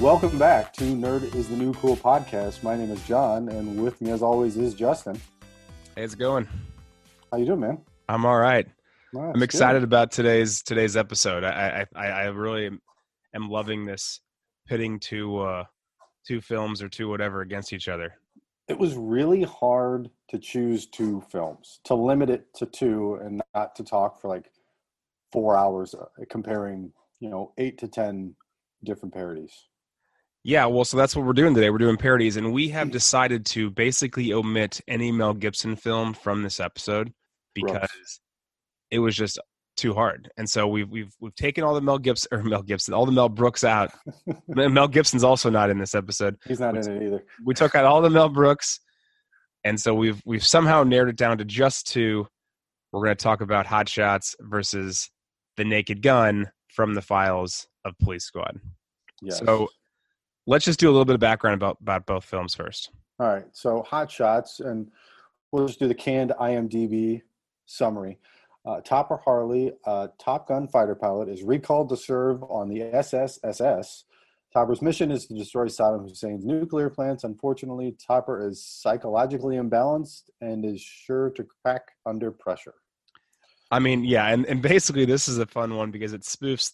Welcome back to Nerd is the New Cool podcast. My name is John, and with me, as always, is Justin. Hey, it's going. How you doing, man? I'm all right. Well, I'm excited good. about today's today's episode. I I I, I really am, am loving this pitting two uh two films or two whatever against each other. It was really hard to choose two films, to limit it to two, and not to talk for like four hours uh, comparing, you know, eight to ten different parodies. Yeah, well, so that's what we're doing today. We're doing parodies, and we have hmm. decided to basically omit any Mel Gibson film from this episode because Gross. it was just too hard. And so we've we've we've taken all the Mel Gibson or Mel Gibson, all the Mel Brooks out. Mel Gibson's also not in this episode. He's not in it either. we took out all the Mel Brooks, and so we've we've somehow narrowed it down to just two. We're going to talk about Hot Shots versus the Naked Gun from the files of Police Squad. Yes. So let's just do a little bit of background about about both films first. All right, so Hot Shots, and we'll just do the canned IMDb summary. Uh, Topper Harley, a Top Gun fighter pilot, is recalled to serve on the SSSS. Topper's mission is to destroy Saddam Hussein's nuclear plants. Unfortunately, Topper is psychologically imbalanced and is sure to crack under pressure. I mean, yeah, and, and basically this is a fun one because it spoofs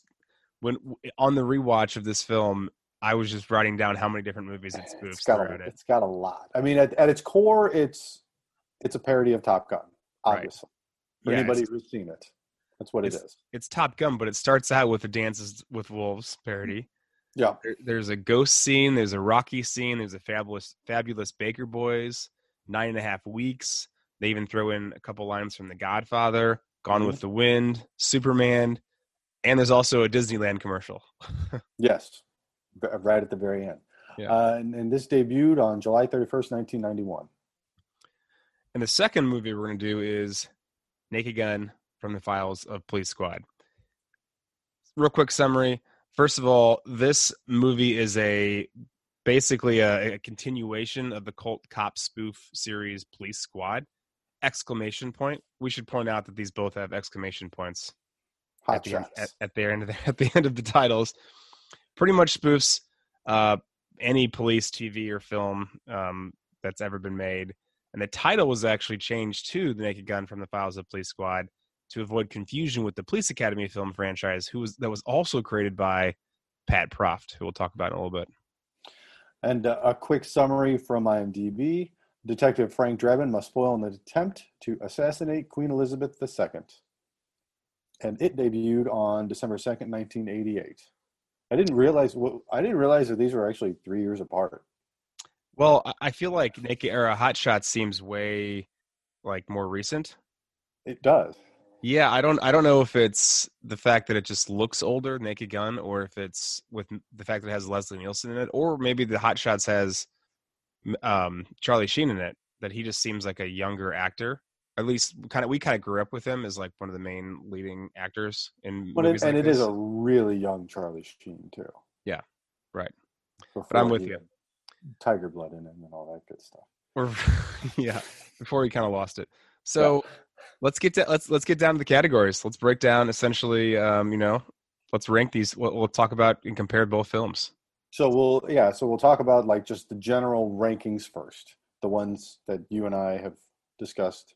when on the rewatch of this film, I was just writing down how many different movies it spoofs It's got, a, it. it's got a lot. I mean, at, at its core, it's it's a parody of Top Gun, Right. obviously. For Yeah, anybody who's seen it, that's what It's- It's Top Gun, but it starts out with the Dances with Wolves parody. Yeah. There, there's a ghost scene. There's a Rocky scene. There's a fabulous, fabulous Baker Boys. Nine and a half weeks. They even throw in a couple lines from The Godfather, Gone Mhm. with the Wind, Superman, and there's also a Disneyland commercial. Yes, right at the very end. Yeah. Uh, and, and this debuted on July 31st, 1991. And the second movie we're going to do is Naked Gun from the Files of Police Squad. Real quick summary. First of all, this movie is a basically a, a continuation of the cult cop spoof series Police Squad. Exclamation point. We should point out that these both have exclamation points Hot at the, at, at the end of the, at the end of the titles. Pretty much spoofs uh, any police TV or film um, that's ever been made. And the title was actually changed to "The Naked Gun from the Files of Police Squad" to avoid confusion with the Police Academy film franchise, who was that was also created by Pat Proft, who we'll talk about in a little bit. and uh, a quick summary from IMDb. Detective Frank Drebin must foil an attempt to assassinate Queen Elizabeth II. And it debuted on December 2nd, 1988. I didn't realize well, I didn't realize that these were actually three years apart. Well, I- I feel like Naked Era Hot Shot seems way like more recent. It does. Yeah, I don't I don't know if it's the fact that it just looks older, Naked Gun, or if it's with the fact that it has Leslie Nielsen in it, or maybe the Hot Shots has um, Charlie Sheen in it. That he just seems like a younger actor. At least, kind of, we kind of grew up with him as like one of the main leading actors in But movies it, and like it is this. a really young Charlie Sheen, too. Yeah, right. Before But I'm with you. Tiger blood in him and all that good stuff. Or yeah, before he kind of lost it. So let's get to let's let's get down to the categories. Let's break down essentially. Um, you know, let's rank these. We'll, we'll talk about and compare both films. So we'll yeah, so we'll talk about like just the general rankings first, the ones that you and I have discussed.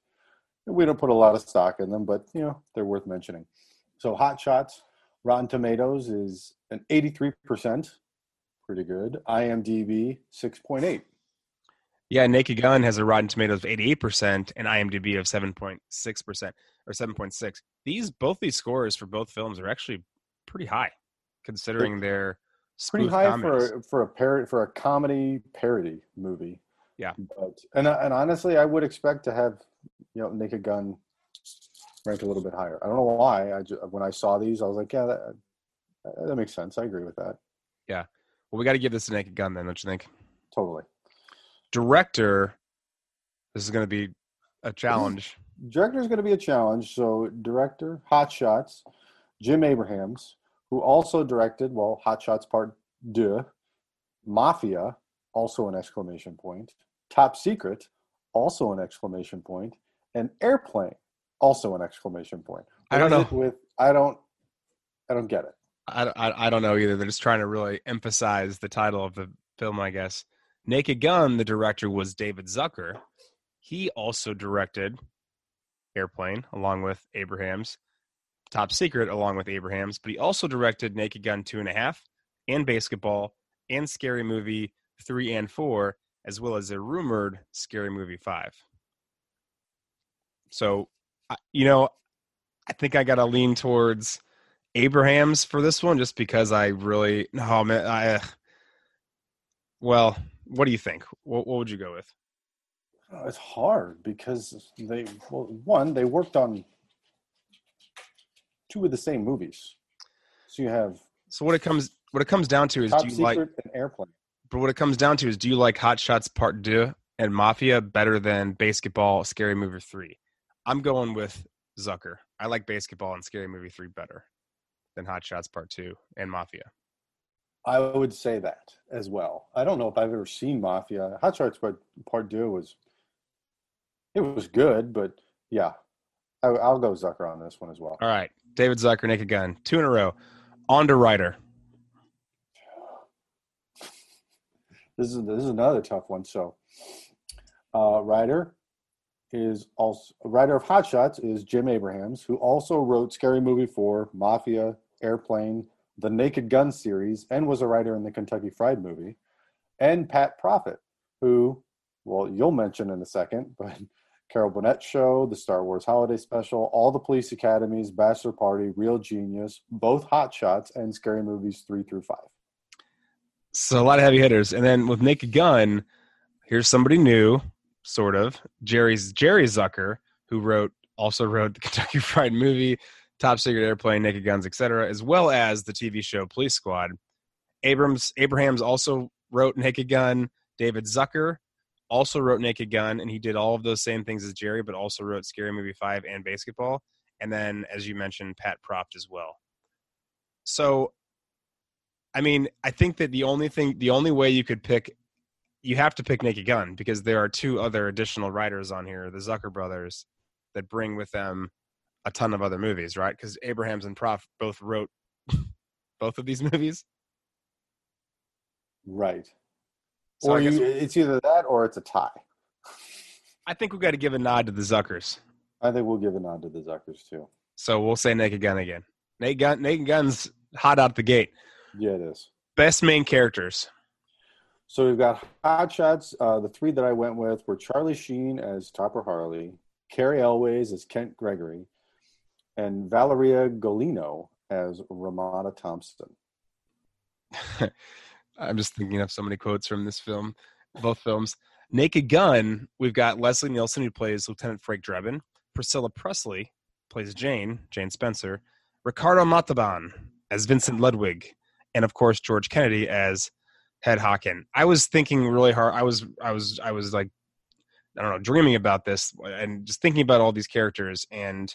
We don't put a lot of stock in them, but you know they're worth mentioning. So Hot Shots, Rotten Tomatoes is an eighty-three percent, pretty good. IMDb six point eight. Yeah, Naked Gun has a Rotten Tomatoes of 88% and IMDb of 7.6% or 7.6. These both these scores for both films are actually pretty high considering their Pretty high comedies. for for a parody for a comedy parody movie. Yeah. but and and honestly, I would expect to have you know Naked Gun ranked a little bit higher. I don't know why. I just, when I saw these, I was like, yeah, that, that makes sense. I agree with that Yeah. Well, we got to give this a Naked Gun then, don't you think? totally. Director, this is going to be a challenge. Director is going to be a challenge. So director, Hot Shots, Jim Abrahams, who also directed well, Hot Shots Part Deux, Mafia, also an exclamation point, Top Secret, also an exclamation point, and Airplane, also an exclamation point. I don't know. With I don't, I don't get it. I, don't I, I don't know either. They're just trying to really emphasize the title of the film, I guess. Naked Gun, the director was David Zucker. He also directed Airplane along with Abrahams, Top Secret along with Abrahams, but he also directed Naked Gun two and a half and BASEketball and Scary Movie three and four, as well as a rumored Scary Movie five. So, you know, I think I got to lean towards Abrahams for this one, just because I really, oh man, I. Well, what do you think? What, what would you go with? Uh, it's hard because they well, one they worked on two of the same movies, so you have. So what it comes what it comes down to is do you Secret like and Airplane. But what it comes down to is do you like Hot Shots Part Deux and Mafia better than BASEketball Scary Movie three? I'm going with Zucker. I like BASEketball and Scary Movie three better than Hot Shots Part Two and Mafia. I would say that as well. I don't know if I've ever seen Mafia. Hot Shots Part Part Two was it was good, but yeah, I, I'll go Zucker on this one as well. All right, David Zucker, Naked Gun, two in a row. On to writer. This is this is another tough one. So, uh, writer is also a writer of Hot Shots is Jim Abrahams, who also wrote Scary Movie Four, Mafia, Airplane, the Naked Gun series, and was a writer in the Kentucky Fried Movie, and Pat Proft, who, well, you'll mention in a second, but Carol Burnett Show, the Star Wars Holiday Special, All the Police Academies, Bachelor Party, Real Genius, both Hot Shots, and Scary Movies three through five. So a lot of heavy hitters, and then with Naked Gun, here's somebody new, sort of. Jerry's Jerry Zucker, who wrote also wrote the Kentucky Fried Movie, Top Secret Airplane, Naked Guns, etc., as well as the TV show Police Squad. Abrams Abrahams also wrote Naked Gun. David Zucker also wrote Naked Gun, and he did all of those same things as Jerry, but also wrote Scary Movie Five and BASEketball. And then, as you mentioned, Pat Proft as well. So, I mean, I think that the only thing, the only way you could pick, you have to pick Naked Gun because there are two other additional writers on here, the Zucker brothers, that bring with them a ton of other movies, right? Because Abrahams and Proft both wrote both of these movies. Right. So or you, it's either that or it's a tie. I think we've got to give a nod to the Zuckers. I think we'll give a nod to the Zuckers too. So we'll say Naked Gun again. Naked Gun, Naked Gun's hot out the gate. Yeah, it is. Best main characters. So we've got Hot Shots. Uh, the three that I went with were Charlie Sheen as Topper Harley, Cary Elwes as Kent Gregory, and Valeria Golino as Ramada Thompson. I'm just thinking of so many quotes from this film, both films. Naked Gun, we've got Leslie Nielsen who plays Lieutenant Frank Drebin, Priscilla Presley plays Jane, Jane Spencer, Ricardo Montalban as Vincent Ludwig, and of course George Kennedy as Ed Hocken. I was thinking really hard. I was I was I was like I don't know, dreaming about this and just thinking about all these characters and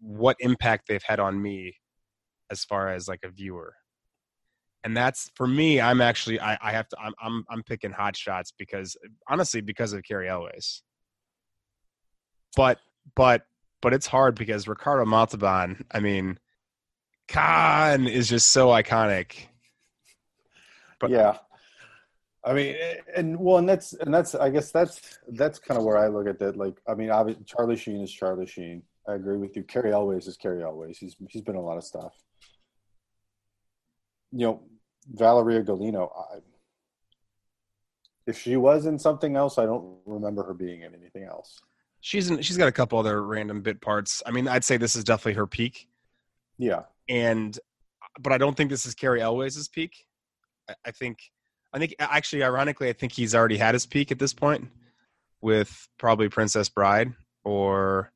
what impact they've had on me as far as like a viewer and that's for me i'm actually i, I have to I'm, I'm i'm picking hot shots because honestly because of cary elwes but but but it's hard because ricardo montalban i mean khan is just so iconic But- yeah, I mean, and well, and that's and that's I guess that's that's kind of where I look at that. Like, I mean, obviously, Charlie Sheen is Charlie Sheen. I agree with you. Cary Elwes is Cary Elwes. He's he's been a lot of stuff. You know, Valeria Golino. I, if she was in something else, I don't remember her being in anything else. she's in, she's got a couple other random bit parts i mean i'd say this is definitely her peak Yeah, and but I don't think this is Cary Elwes' peak. I, I think I think actually ironically I think he's already had his peak at this point with probably Princess Bride or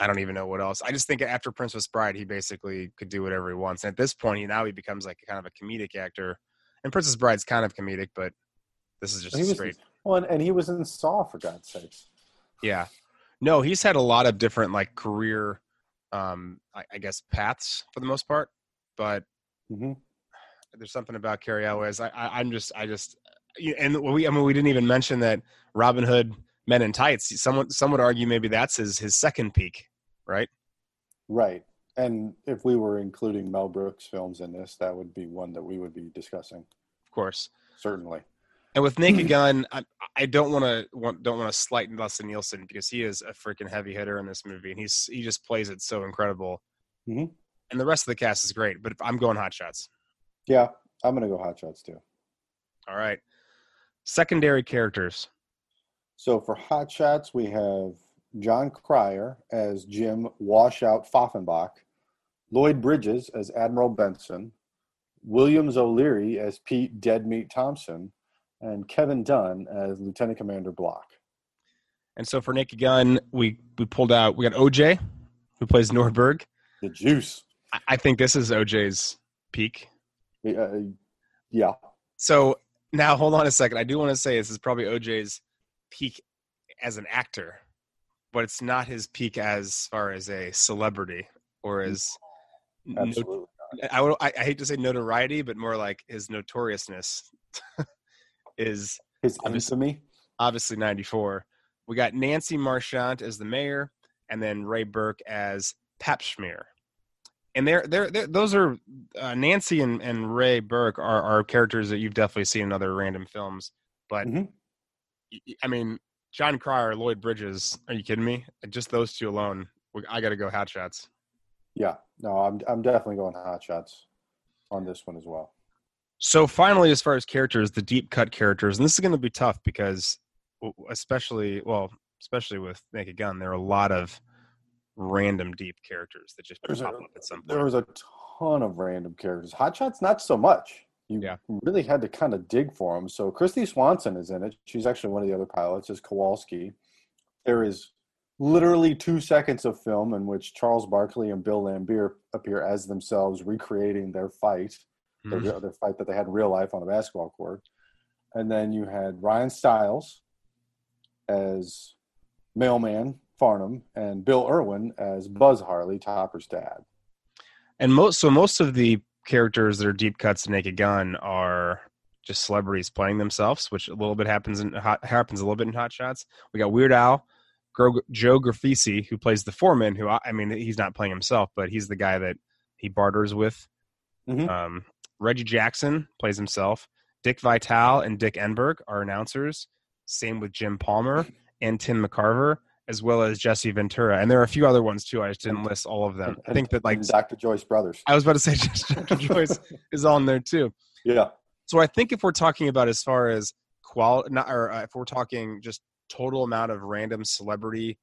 I don't even know what else. I just think after Princess Bride he basically could do whatever he wants. And at this point he now he becomes like a kind of a comedic actor. And Princess Bride's kind of comedic, but this is just he was straight. well, and, and he was in Saw for God's sakes. Yeah. No, he's had a lot of different like career um I, I guess paths for the most part. But hmm there's something about Cary Elwes. I, I I'm just I just you- and we I mean we didn't even mention that Robin Hood Men in Tights. Someone some would argue maybe that's his his second peak, right? Right. And if we were including Mel Brooks films in this, that would be one that we would be discussing. Of course. Certainly. And with Naked Gun, I, I don't want to want, don't want to slight Leslie Nielsen because he is a freaking heavy hitter in this movie, and he's he just plays it so incredible. Mhm. And the rest of the cast is great, but I'm going Hot Shots. Yeah, I'm gonna go Hot Shots too. All right. Secondary characters. So for Hot Shots, we have Jon Cryer as Jim Washout Pfaffenbach, Lloyd Bridges as Admiral Benson, Williams O'Leary as Pete Dead Meat Thompson, and Kevin Dunn as Lieutenant Commander Block. And so for Naked Gun, we we pulled out. We got OJ, who plays Nordberg. The juice. I, I think this is OJ's peak. Uh, yeah. So now hold on a second. I do want to say this is probably OJ's peak as an actor, but it's not his peak as far as a celebrity or as no- Absolutely. I, would, I, I hate to say notoriety, but more like his notoriousness is His Obviously- infamy. obviously 94. We got Nancy Marchand as the mayor, and then Raye Birk as Pahpshmir. And they're, they're, they're those are uh, Nancy and, and Raye Birk are, are characters that you've definitely seen in other random films. But Mhm. y- I mean, Jon Cryer, Lloyd Bridges, are you kidding me? Just those two alone, we- I got to go Hot Shots. Yeah. No, I'm I'm definitely going Hot Shots on this one as well. So finally, as far as characters, the deep cut characters, and this is going to be tough because, especially well, especially with Naked Gun, there are a lot of random deep characters that just There's a- pop up at some point. There was a ton of random characters. Hot Shots, not so much. You Yeah. really had to kind of dig for them. So Kristy Swanson is in it. She's actually one of the other pilots. Is Kowalski. There is literally two seconds of film in which Charles Barkley and Bill Laimbeer appear as themselves, recreating their fight, Mhm. their, fight that they had in real life on a basketball court. And then you had Ryan Stiles as Mailman Farnham and Bill Irwin as Buzz Harley, Topper's dad. And most so most of the characters that are deep cuts in Naked Gun are just celebrities playing themselves, which a little bit happens in hot, happens a little bit in Hot Shots. We got Weird Al, Gro- Joe Grifasi, who plays the foreman. Who I I mean, he's not playing himself, but he's the guy that he barters with. Mhm. Um, Reggie Jackson plays himself. Dick Vitale and Dick Enberg are announcers. Same with Jim Palmer and Tim McCarver, as well as Jesse Ventura. And there are a few other ones too. I just didn't list all of them. I think that like Dr. Joyce Brothers. I was about to say Dr. Joyce is on there too. Yeah. So I think if we're talking about as far as quality, not or uh, if we're talking just total amount of random celebrity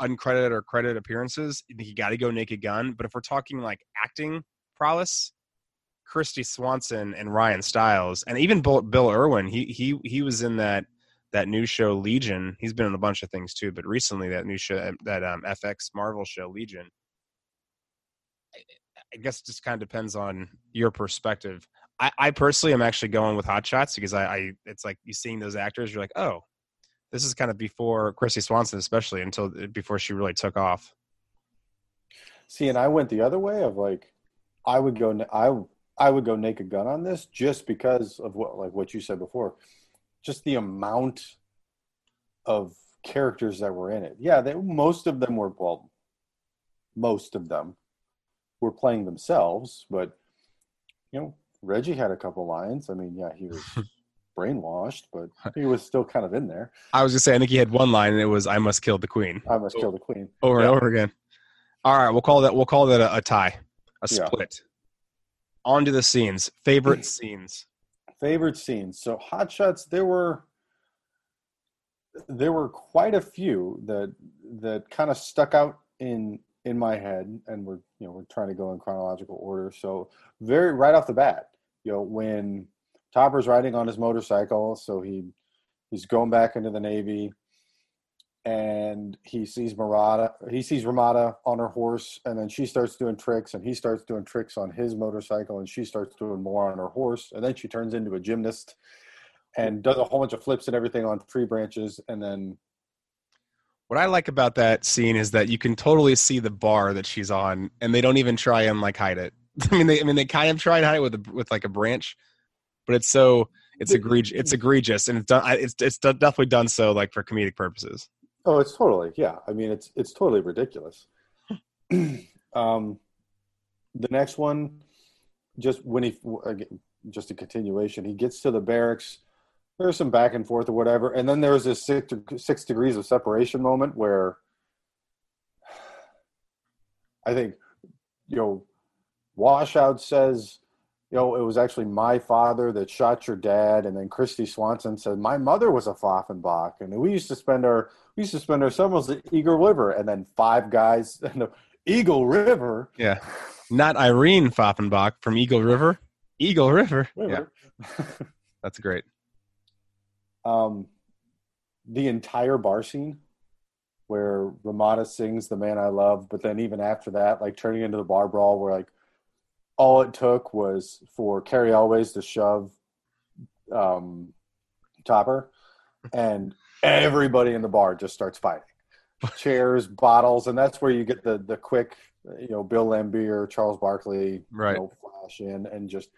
uncredited or credited appearances, you got to go Naked Gun. But if we're talking like acting prowess, Kristy Swanson and Ryan Stiles, and even Bill, Irwin, he he he was in that that new show Legion. He's been in a bunch of things too, but recently that new show that um, FX Marvel show Legion. I- I guess it just kind of depends on your perspective. I, I personally am actually going with Hot Shots because I, I it's like you seeing those actors, you're like, oh, this is kind of before Kristy Swanson, especially until before she really took off. See, and I went the other way of like, I would go, I I would go Naked Gun on this just because of what, like what you said before, just the amount of characters that were in it. Yeah, they, most of them were well, most of them were playing themselves, but you know, Reggie had a couple lines. I mean, yeah, he was brainwashed, but he was still kind of in there. I was gonna say I think he had one line and it was "I must kill the queen" I must kill the queen. over Yeah. and over again. All right, we'll call that we'll call that a, a tie, a Yeah. split. On to the scenes. Favorite scenes. favorite scenes so hot shots there were there were quite a few that that kind of stuck out in in my head and we're you know we're trying to go in chronological order so very right off the bat you know when topper's riding on his motorcycle so he he's going back into the navy and he sees Marada. He sees Ramada on her horse, and then she starts doing tricks, and he starts doing tricks on his motorcycle, and she starts doing more on her horse, and then she turns into a gymnast and does a whole bunch of flips and everything on tree branches, and then What I like about that scene is that you can totally see the bar that she's on, and they don't even try and like hide it. I mean, they I mean they kind of try and hide it with a, with like a branch, but it's so it's egregious. It's egregious, and it's done. It's it's definitely done so like for comedic purposes. Oh, it's totally yeah. I mean, it's it's totally ridiculous. um, the next one, just when he just a continuation, he gets to the barracks. There's some back and forth or whatever, and then there's this six, six degrees of separation moment where I think you know Washout says you know, it was actually my father that shot your dad, and then Kristy Swanson said my mother was a Pfaffenbach, and we used to spend our we used to spend our summers at Eagle River, and then five guys, no, Eagle River, yeah, not Irene Pfaffenbach from Eagle River, Eagle River, River. yeah, that's great. Um, the entire bar scene where Ramada sings "The Man I Love," but then even after that, like turning into the bar brawl, where like all it took was for Cary Elwes to shove um, Topper, and everybody in the bar just starts fighting. Chairs, bottles, and that's where you get the the quick, you know, Bill Laimbeer Charles Barkley, right. you know, flash in, and just,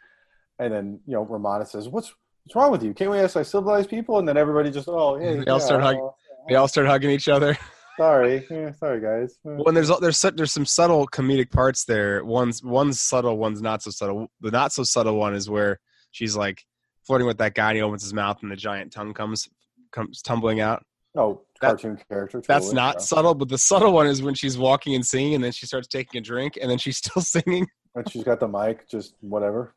and then you know, Ramada says, "What's what's wrong with you? Can't we ask like civilized people?" And then everybody just, oh, hey, they all start hugging. They all start hugging each other. Sorry, yeah, sorry guys. Well, there's there's there's some subtle comedic parts there. One's one's subtle, one's not so subtle. The not so subtle one is where she's like flirting with that guy, and he opens his mouth, and the giant tongue comes comes tumbling out. Oh, cartoon that, character. Totally. That's not subtle, but the subtle one is when she's walking and singing, and then she starts taking a drink, and then she's still singing. And she's got the mic, just whatever.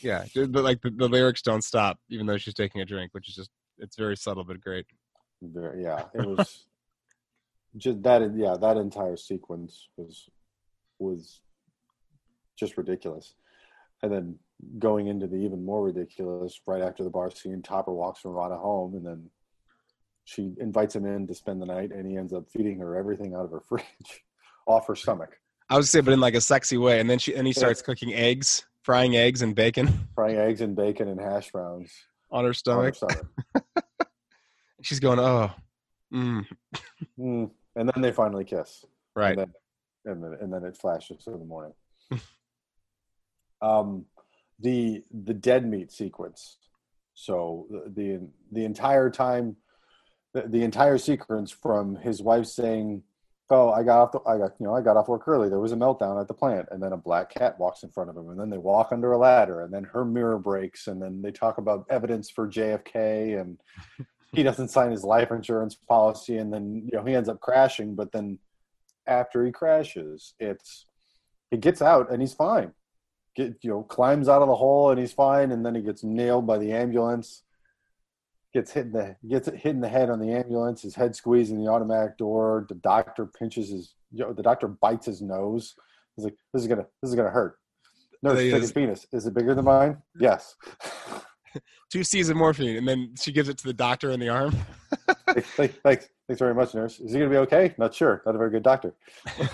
Yeah, but like the, the lyrics don't stop, even though she's taking a drink, which is just it's very subtle but great. Very, yeah, it was just that yeah that entire sequence was was just ridiculous and then going into the even more ridiculous right after the bar scene topper walks Ramada home and then she invites him in to spend the night and he ends up feeding her everything out of her fridge off her stomach i would say but in like a sexy way and then she and he starts cooking eggs frying eggs and bacon frying eggs and bacon and hash browns on her stomach, on her stomach. she's going oh mm. Mm and then they finally kiss. Right. And then, and then, and then it flashes to the morning. um, the the dead meat sequence. So the the, the entire time, the, the, entire sequence from his wife saying, "Oh, I got off the, I got you know I got off work early. There was a meltdown at the plant, and then a black cat walks in front of him, and then they walk under a ladder, and then her mirror breaks, and then they talk about evidence for JFK and." he doesn't sign his life insurance policy and then you know he ends up crashing but then after he crashes it's he gets out and he's fine get you know climbs out of the hole and he's fine and then he gets nailed by the ambulance gets hit in the gets hit in the head on the ambulance his head squeezed in the automatic door the doctor pinches his you know, the doctor bites his nose he's like this is gonna this is gonna hurt no it's his uh, penis is it bigger than mine yes two C's of morphine, and then she gives it to the doctor in the arm. thanks, thanks, thanks very much, nurse. Is he gonna be okay? Not sure. Not a very good doctor.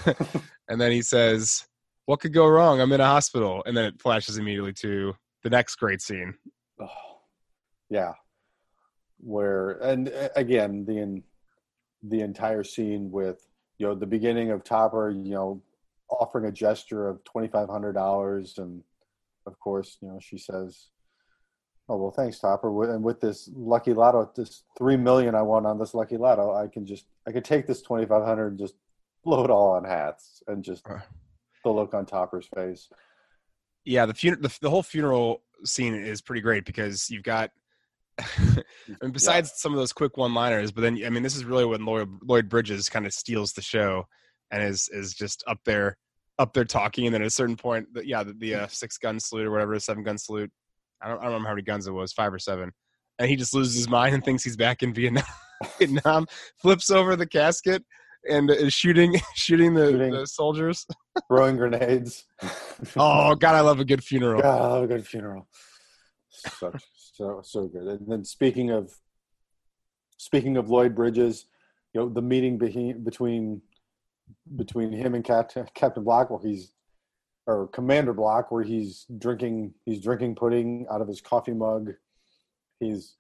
and then he says, "What could go wrong? I'm in a hospital." And then it flashes immediately to the next great scene. Oh, yeah, where and uh, again the the entire scene with you know the beginning of Topper, you know, offering a gesture of twenty five hundred dollars, and of course, you know, she says Oh well, thanks, Topper. And with this lucky lotto, this three million I won on this lucky lotto, I can just I could take this twenty five hundred and just blow it all on hats and just the look on Topper's face. Yeah, the funeral, the, the whole funeral scene is pretty great because you've got. and besides yeah. some of those quick one-liners, but then I mean, this is really when Lloyd, Lloyd Bridges kind of steals the show and is is just up there, up there talking, and then at a certain point, yeah, the, the uh, six gun salute or whatever, seven gun salute I don't, I don't remember how many guns it was, five or seven. And he just loses his mind and thinks he's back in Vietnam. Vietnam flips over the casket and is shooting shooting the, shooting, the soldiers, throwing grenades. oh God, I love a good funeral. God, I love a good funeral. So so so good. And then speaking of speaking of Lloyd Bridges, you know the meeting between between between him and Captain Captain Block, where he's or Commander Block where he's drinking he's drinking pudding out of his coffee mug. He's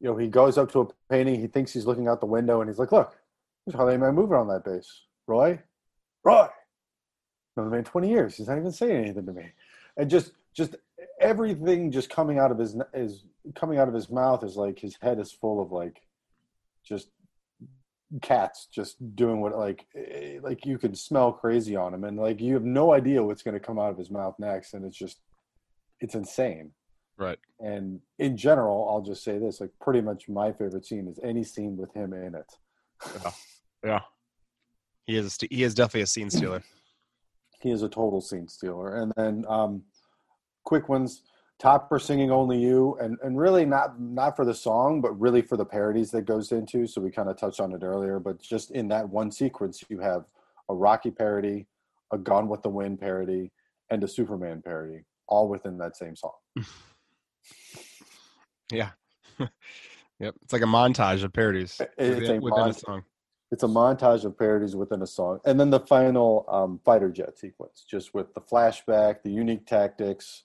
you know, he goes up to a painting, he thinks he's looking out the window and he's like, Look, there's hardly anybody moving on that base. Roy? Roy. Known the man twenty years. He's not even saying anything to me. And just just everything just coming out of his is coming out of his mouth is like his head is full of like just cats just doing what like eh, like you can smell crazy on him and like you have no idea what's going to come out of his mouth next and it's just it's insane Right. and in general i'll just say this like pretty much my favorite scene is any scene with him in it Yeah. Yeah, he is. st- He is definitely a scene stealer. he is a total scene stealer and then um quick ones topper singing only you and and really not not for the song but really for the parodies that goes into so we kind of touched on it earlier but just in that one sequence you have a rocky parody a gone with the wind parody and a superman parody all within that same song Yeah. yep. It's like a montage of parodies it's within, a within a song. It's a montage of parodies within a song and then the final um, fighter jet sequence just with the flashback the unique tactics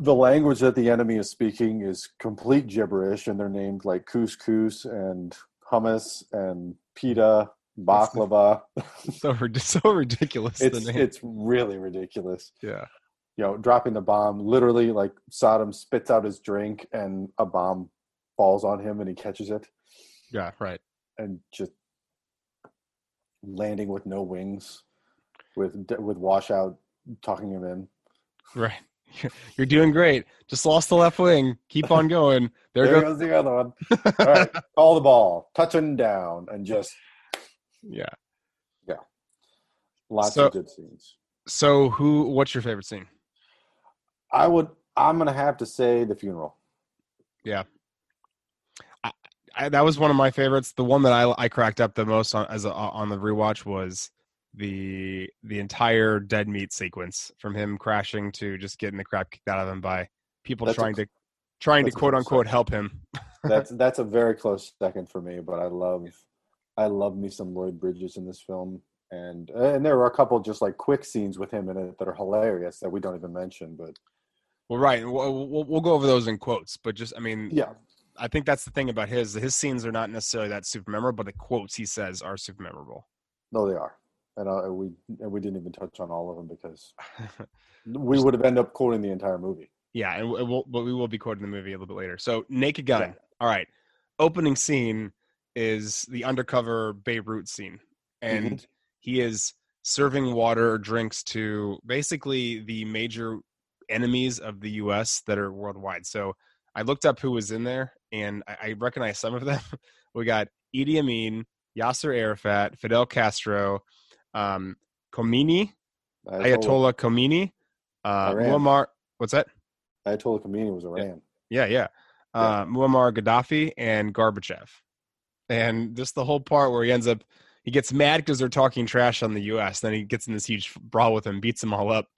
the language that the enemy is speaking is complete gibberish and they're named like couscous and hummus and pita baklava So so ridiculous. it's the name. it's really ridiculous yeah. you know dropping the bomb literally like Saddam spits out his drink and a bomb falls on him and he catches it Yeah. Right. And just landing with no wings, with with washout tucking him in. Right. You're doing great. Just lost the left wing. Keep on going. There, There, goes. goes the other one. All right, call the ball, touching down, and just Yeah. Yeah. Lots So- of good scenes. So who? What's your favorite scene? I would. I'm gonna have to say the funeral. I, that was one of my favorites. The one that I I cracked up the most on as a, on the rewatch was the the entire dead meat sequence from him crashing to just getting the crap kicked out of him by people That's trying cl- to trying to quote unquote second. help him. That's that's a very close second for me. But I love, I love me some Lloyd Bridges in this film, and and there were a couple just like quick scenes with him in it that are hilarious that we don't even mention. But Well, right. We'll, we'll, we'll go over those in quotes, but just I mean, yeah, I think that's the thing about his. His scenes are not necessarily that super memorable, but the quotes he says are super memorable. no, they are. And uh, we and we didn't even touch on all of them because we would have ended up quoting the entire movie. Yeah, and we- we'll, but we will be quoting the movie a little bit later. So, Naked Gun. Yeah. All right. Opening scene is the undercover Beirut scene, and he is serving water or drinks to basically the major enemies of the U.S. that are worldwide. So, I looked up who was in there, and I, I recognize some of them. we got Idi Amin, Yasser Arafat, Fidel Castro, um, Khomeini, Ayatollah Khomeini, uh, Iran. Muammar. What's that? Ayatollah Khomeini was Iran. Yeah, yeah. Uh, Muammar Gaddafi and Gorbachev. And just the whole part where he ends up, he gets mad because they're talking trash on the U.S. Then he gets in this huge brawl with them, beats them all up,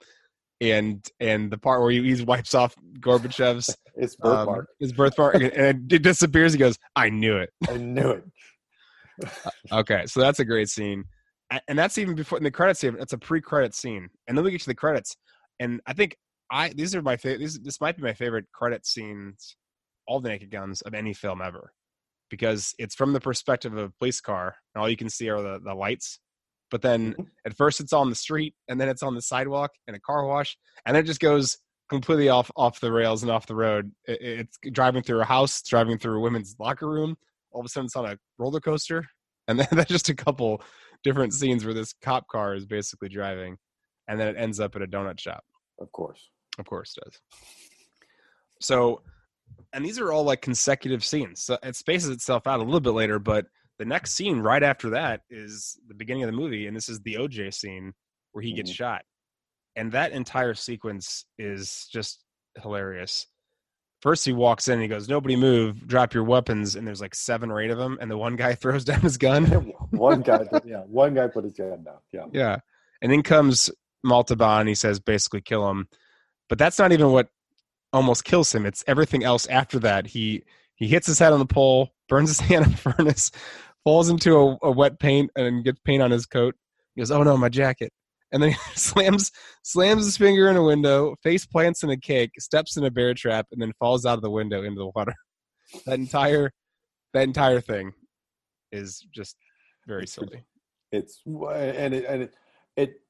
and and the part where he, wipes off Gorbachev's It's um, birthmark. his birthmark, and it, disappears. He goes, "I knew it." I knew it. Okay, so that's a great scene, and that's even before in the credits. Scene, that's a pre-credit scene, and then we get to the credits, and I think I these are my favorite. These this might be my favorite credit scenes, all the Naked Guns of any film ever, because it's from the perspective of a police car, and all you can see are the the lights. But then Mhm. at first it's on the street, and then it's on the sidewalk and a car wash, and it just goes completely off off the rails and off the road. It, it's driving through a house, it's driving through a women's locker room. All of a sudden, it's on a roller coaster, and then that's just a couple different scenes where this cop car is basically driving, and then it ends up at a donut shop. Of course. Of course, it does. So, and these are all like consecutive scenes. So it spaces itself out a little bit later, but the next scene right after that is the beginning of the movie, and this is the OJ scene where he gets Mhm. shot, and that entire sequence is just hilarious. First, he walks in and he goes, "Nobody move! Drop your weapons!" And there's like seven or eight of them, and the one guy throws down his gun. one guy, yeah, one guy put his gun down. Yeah, Yeah. And then comes Montalban. He says, basically, kill him. But that's not even what almost kills him. It's everything else after that. He he hits his head on the pole, burns his hand in the furnace, falls into a, a wet paint, and gets paint on his coat. He goes, "Oh no, my jacket!" And then he slams slams his finger in a window, face plants in a cake, steps in a bear trap, and then falls out of the window into the water. That entire that entire thing is just very silly. it's and it and it, it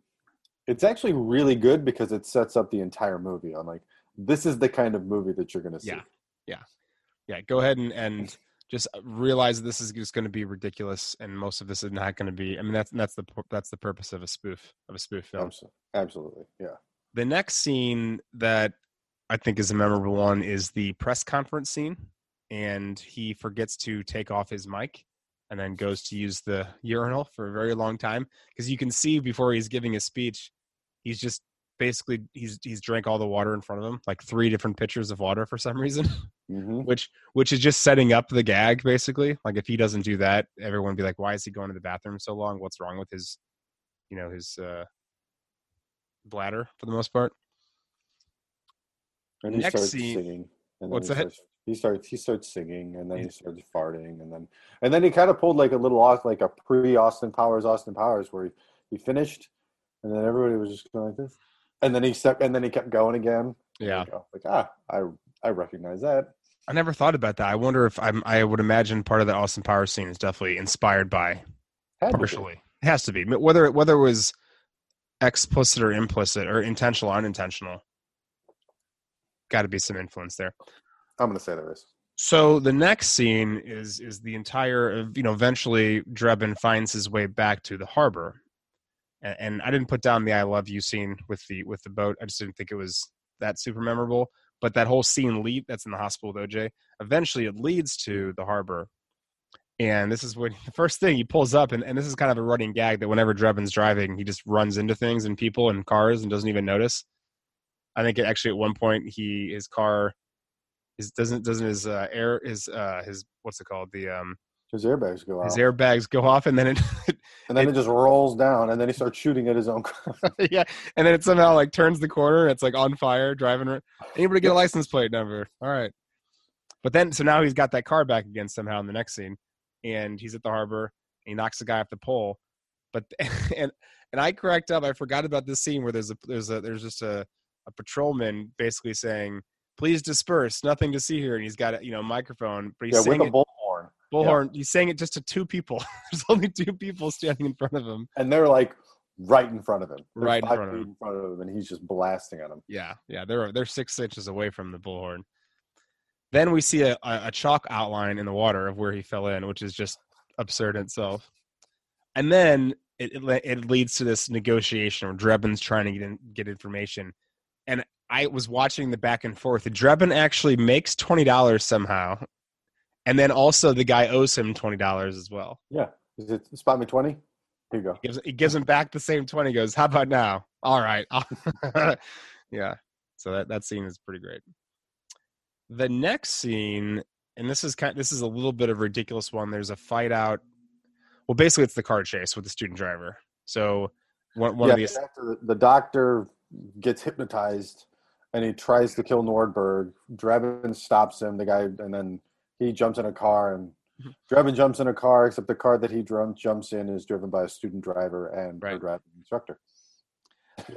it's actually really good because it sets up the entire movie on like this is the kind of movie that you're going to see. Yeah. yeah go ahead and, and just uh, realize this is just going to be ridiculous, and most of this is not going to be. I mean, that's that's the that's the purpose of a spoof of a spoof film. Absolutely. Yeah. The next scene that I think is a memorable one is the press conference scene, and he forgets to take off his mic, and then goes to use the urinal for a very long time because you can see before he's giving his speech, he's just basically he's he's drank all the water in front of him, like three different pitchers of water for some reason. hmm which which is just setting up the gag basically like if he doesn't do that everyone would be like why is he going to the bathroom so long what's wrong with his you know his uh bladder for the most part And he Next starts scene- singing. And What's he that? Starts, he starts. He starts singing, and then Yeah. he starts farting, and then and then he kind of pulled like a little off, like a pre Austin Powers, Austin Powers, where he, he finished, and then everybody was just going like this, and then he stepped, and then he kept going again. yeah. Like, like ah, I I recognize that. i never thought about that. I wonder if i'm i would imagine part of the austin powers scene is definitely inspired by Had partially. It has to be. Whether whether it was explicit or implicit or intentional or unintentional. Got to be some influence there. I'm gonna say there is. So the next scene is is the entire you know eventually Drebin finds his way back to the harbor, and, and I didn't put down the "I love you" scene with the with the boat. I just didn't think it was that super memorable. But that whole scene lead that's in the hospital with OJ. Eventually, it leads to the harbor, and this is when the first thing he pulls up, and, and this is kind of a running gag that whenever Drebin's driving, he just runs into things and people and cars and doesn't even notice. I think it, actually at one point he his car his doesn't doesn't his uh, air his uh his what's it called the um His airbags go out, his airbags go off and then it and then it- it, just rolls down, and then he starts shooting at his own car. yeah and then it somehow like turns the corner and it's like on fire driving anybody get a license plate number? All right. But then so now he's got that car back again somehow in the next scene and he's at the harbor and he knocks the guy off the pole. But and and I cracked up I forgot about this scene where there's a there's a there's just a a patrolman basically saying please disperse nothing to see here and he's got a you know microphone but he's yeah, with a it bullhorn, he's saying it just to two people there's only two people standing in front of him and they're like right in front of him, They're Right in front of him. in front of him, and he's just blasting at him. Yeah, yeah, they're they're six inches away from the bullhorn. Then we see a, a, a chalk outline in the water of where he fell in, which is just absurd in itself. And then it, it it leads to this negotiation where Drebin's trying to get in, get information, and I was watching the back and forth. Drebin actually makes twenty dollars somehow, and then also the guy owes him twenty dollars as well. Yeah, is it spot me twenty? Here you go. He gives, he gives him back the same twenty. Goes, how about now? All right, yeah. So that that scene is pretty great. The next scene, and this is kind, this is a little bit of a ridiculous one. There's a fight out. Well, basically, it's the car chase with the student driver. So one one yeah, of these, after the, the doctor gets hypnotized and he tries to kill Nordberg. Drebin stops him. The guy, and then he jumps in a car, and Mhm. Drebin jumps in a car. Except the car that he drum, jumps in is driven by a student driver and Right. driving instructor.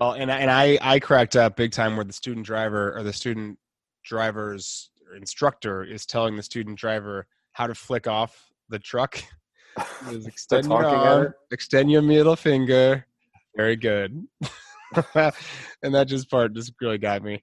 well, and I- and I I cracked up big time where the student driver or the student driver's instructor is telling the student driver how to flick off the truck. Extend your arm, extend your middle finger. Very good. and that just part just really got me.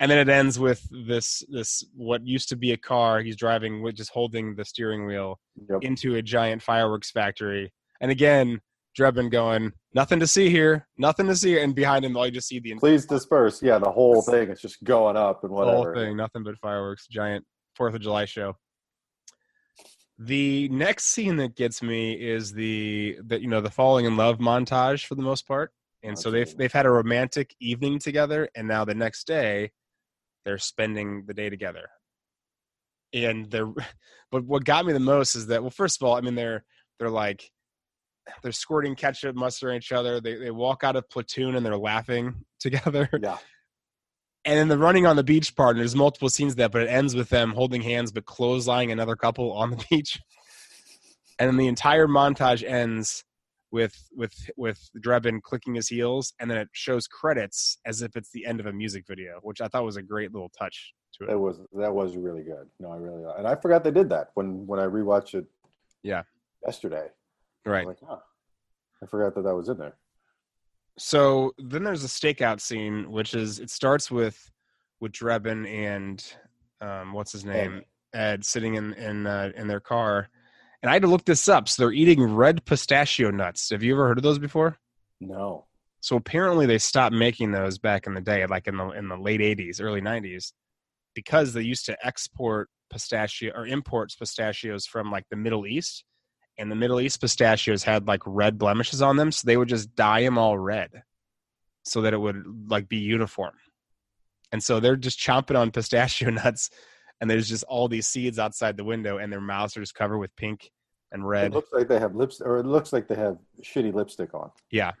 And then it ends with this this what used to be a car he's driving with just holding the steering wheel Yep. into a giant fireworks factory. And again, Drebin going, nothing to see here, nothing to see here. And behind him, all you just see the Please disperse. Yeah, the whole thing. It's just going up and the whatever. whole thing, nothing but fireworks, giant Fourth of July show. The next scene that gets me is the that you know the falling in love montage for the most part, and so they've they've had a romantic evening together, and now the next day they're spending the day together. And they're, but what got me the most is that well, first of all, I mean they're they're like they're squirting ketchup, mustard on each other. They they walk out of platoon and they're laughing together Yeah. and then the running on the beach part, and there's multiple scenes of that, but it ends with them holding hands but clotheslining another couple on the beach. And then the entire montage ends with with with Drebin clicking his heels, and then it shows credits as if it's the end of a music video, which I thought was a great little touch to It it. was that was really good. No, I really and I forgot they did that when when I rewatched it. Yeah. Yesterday. Right. I'm like, oh, I forgot that that was in there. So then there's a stakeout scene, which is it starts with with Drebin and um, what's his name, Ed sitting in in uh, in their car, and I had to look this up. So they're eating red pistachio nuts. Have you ever heard of those before? No. So apparently they stopped making those back in the day, like in the in the late '80s, early '90s, because they used to export pistachio or imports pistachios from like the Middle East, and the Middle East pistachios had like red blemishes on them, so they would just dye them all red, so that it would like be uniform. And so they're just chomping on pistachio nuts, and there's just all these seeds outside the window, and their mouths are just covered with pink and red. It looks like they have lips, or it looks like they have shitty lipstick on. Yeah.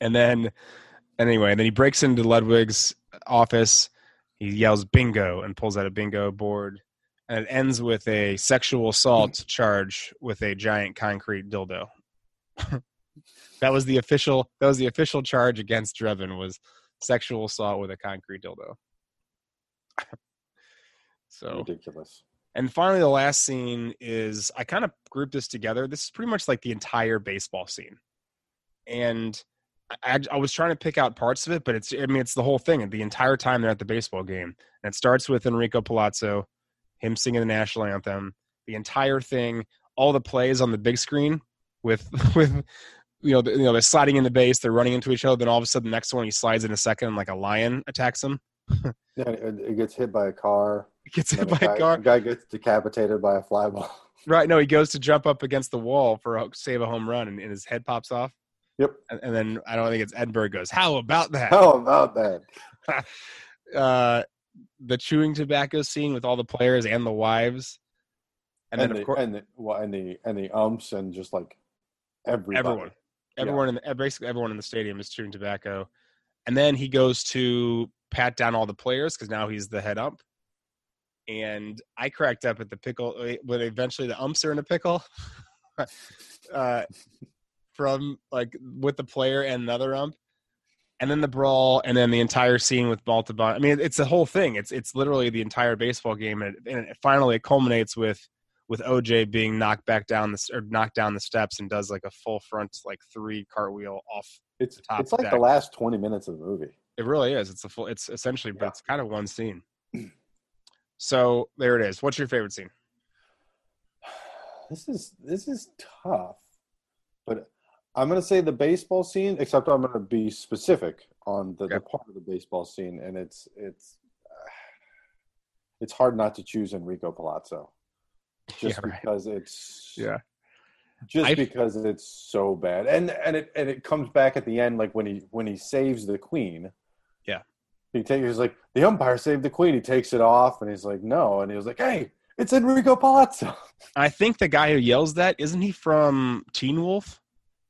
And then, anyway, and then he breaks into Ludwig's office. He yells bingo and pulls out a bingo board. And it ends with a sexual assault mm. charge with a giant concrete dildo. that was the official that was the official charge against Drebin was sexual assault with a concrete dildo. So Ridiculous. and finally, the last scene is I kind of grouped this together. This is pretty much like the entire baseball scene, and I, I was trying to pick out parts of it, but it's I mean it's the whole thing. The entire time they're at the baseball game, and it starts with Enrico Palazzo, him singing the national anthem. The entire thing, all the plays on the big screen with with you know the, you know they're sliding in the base, they're running into each other. Then all of a sudden, the next one he slides in a second, and like a lion attacks him. Yeah, it, it gets hit by a car. Gets hit by guy, a car. guy gets decapitated by a fly ball. Right. No, he goes to jump up against the wall for a, save a home run, and, and his head pops off. Yep. And, and then I don't think it's Edinburgh goes. How about that? How about that? Uh, the chewing tobacco scene with all the players and the wives, and, And, then the, of course and the well, and the and the umps and just like everybody. everyone, everyone in the, basically everyone in the stadium is chewing tobacco, and then he goes to pat down all the players because now he's the head ump. And I cracked up at the pickle when eventually the umps are in a pickle. uh, from like with the player and another ump, and then the brawl, and then the entire scene with Montalban. I mean, it's the whole thing. It's it's literally the entire baseball game, and, and it finally it culminates with with OJ being knocked back down the or knocked down the steps and does like a full front like three cartwheel off. It's top it's like deck. the last twenty minutes of the movie. It really is. It's a full. It's essentially, but it's kind of one scene. So there it is. What's your favorite scene? This is this is tough, but I'm gonna say the baseball scene. Except I'm gonna be specific on the, the part of the baseball scene, and it's it's it's hard not to choose Enrico Palazzo, just Yeah, right. because it's Yeah. just I- because it's so bad, and and it and it comes back at the end, like when he when he saves the queen. Yeah. He takes he's like the umpire saved the queen. He takes it off, and he's like no, and he was like, hey, it's Enrico Palazzo. I think the guy who yells that isn't he from Teen Wolf?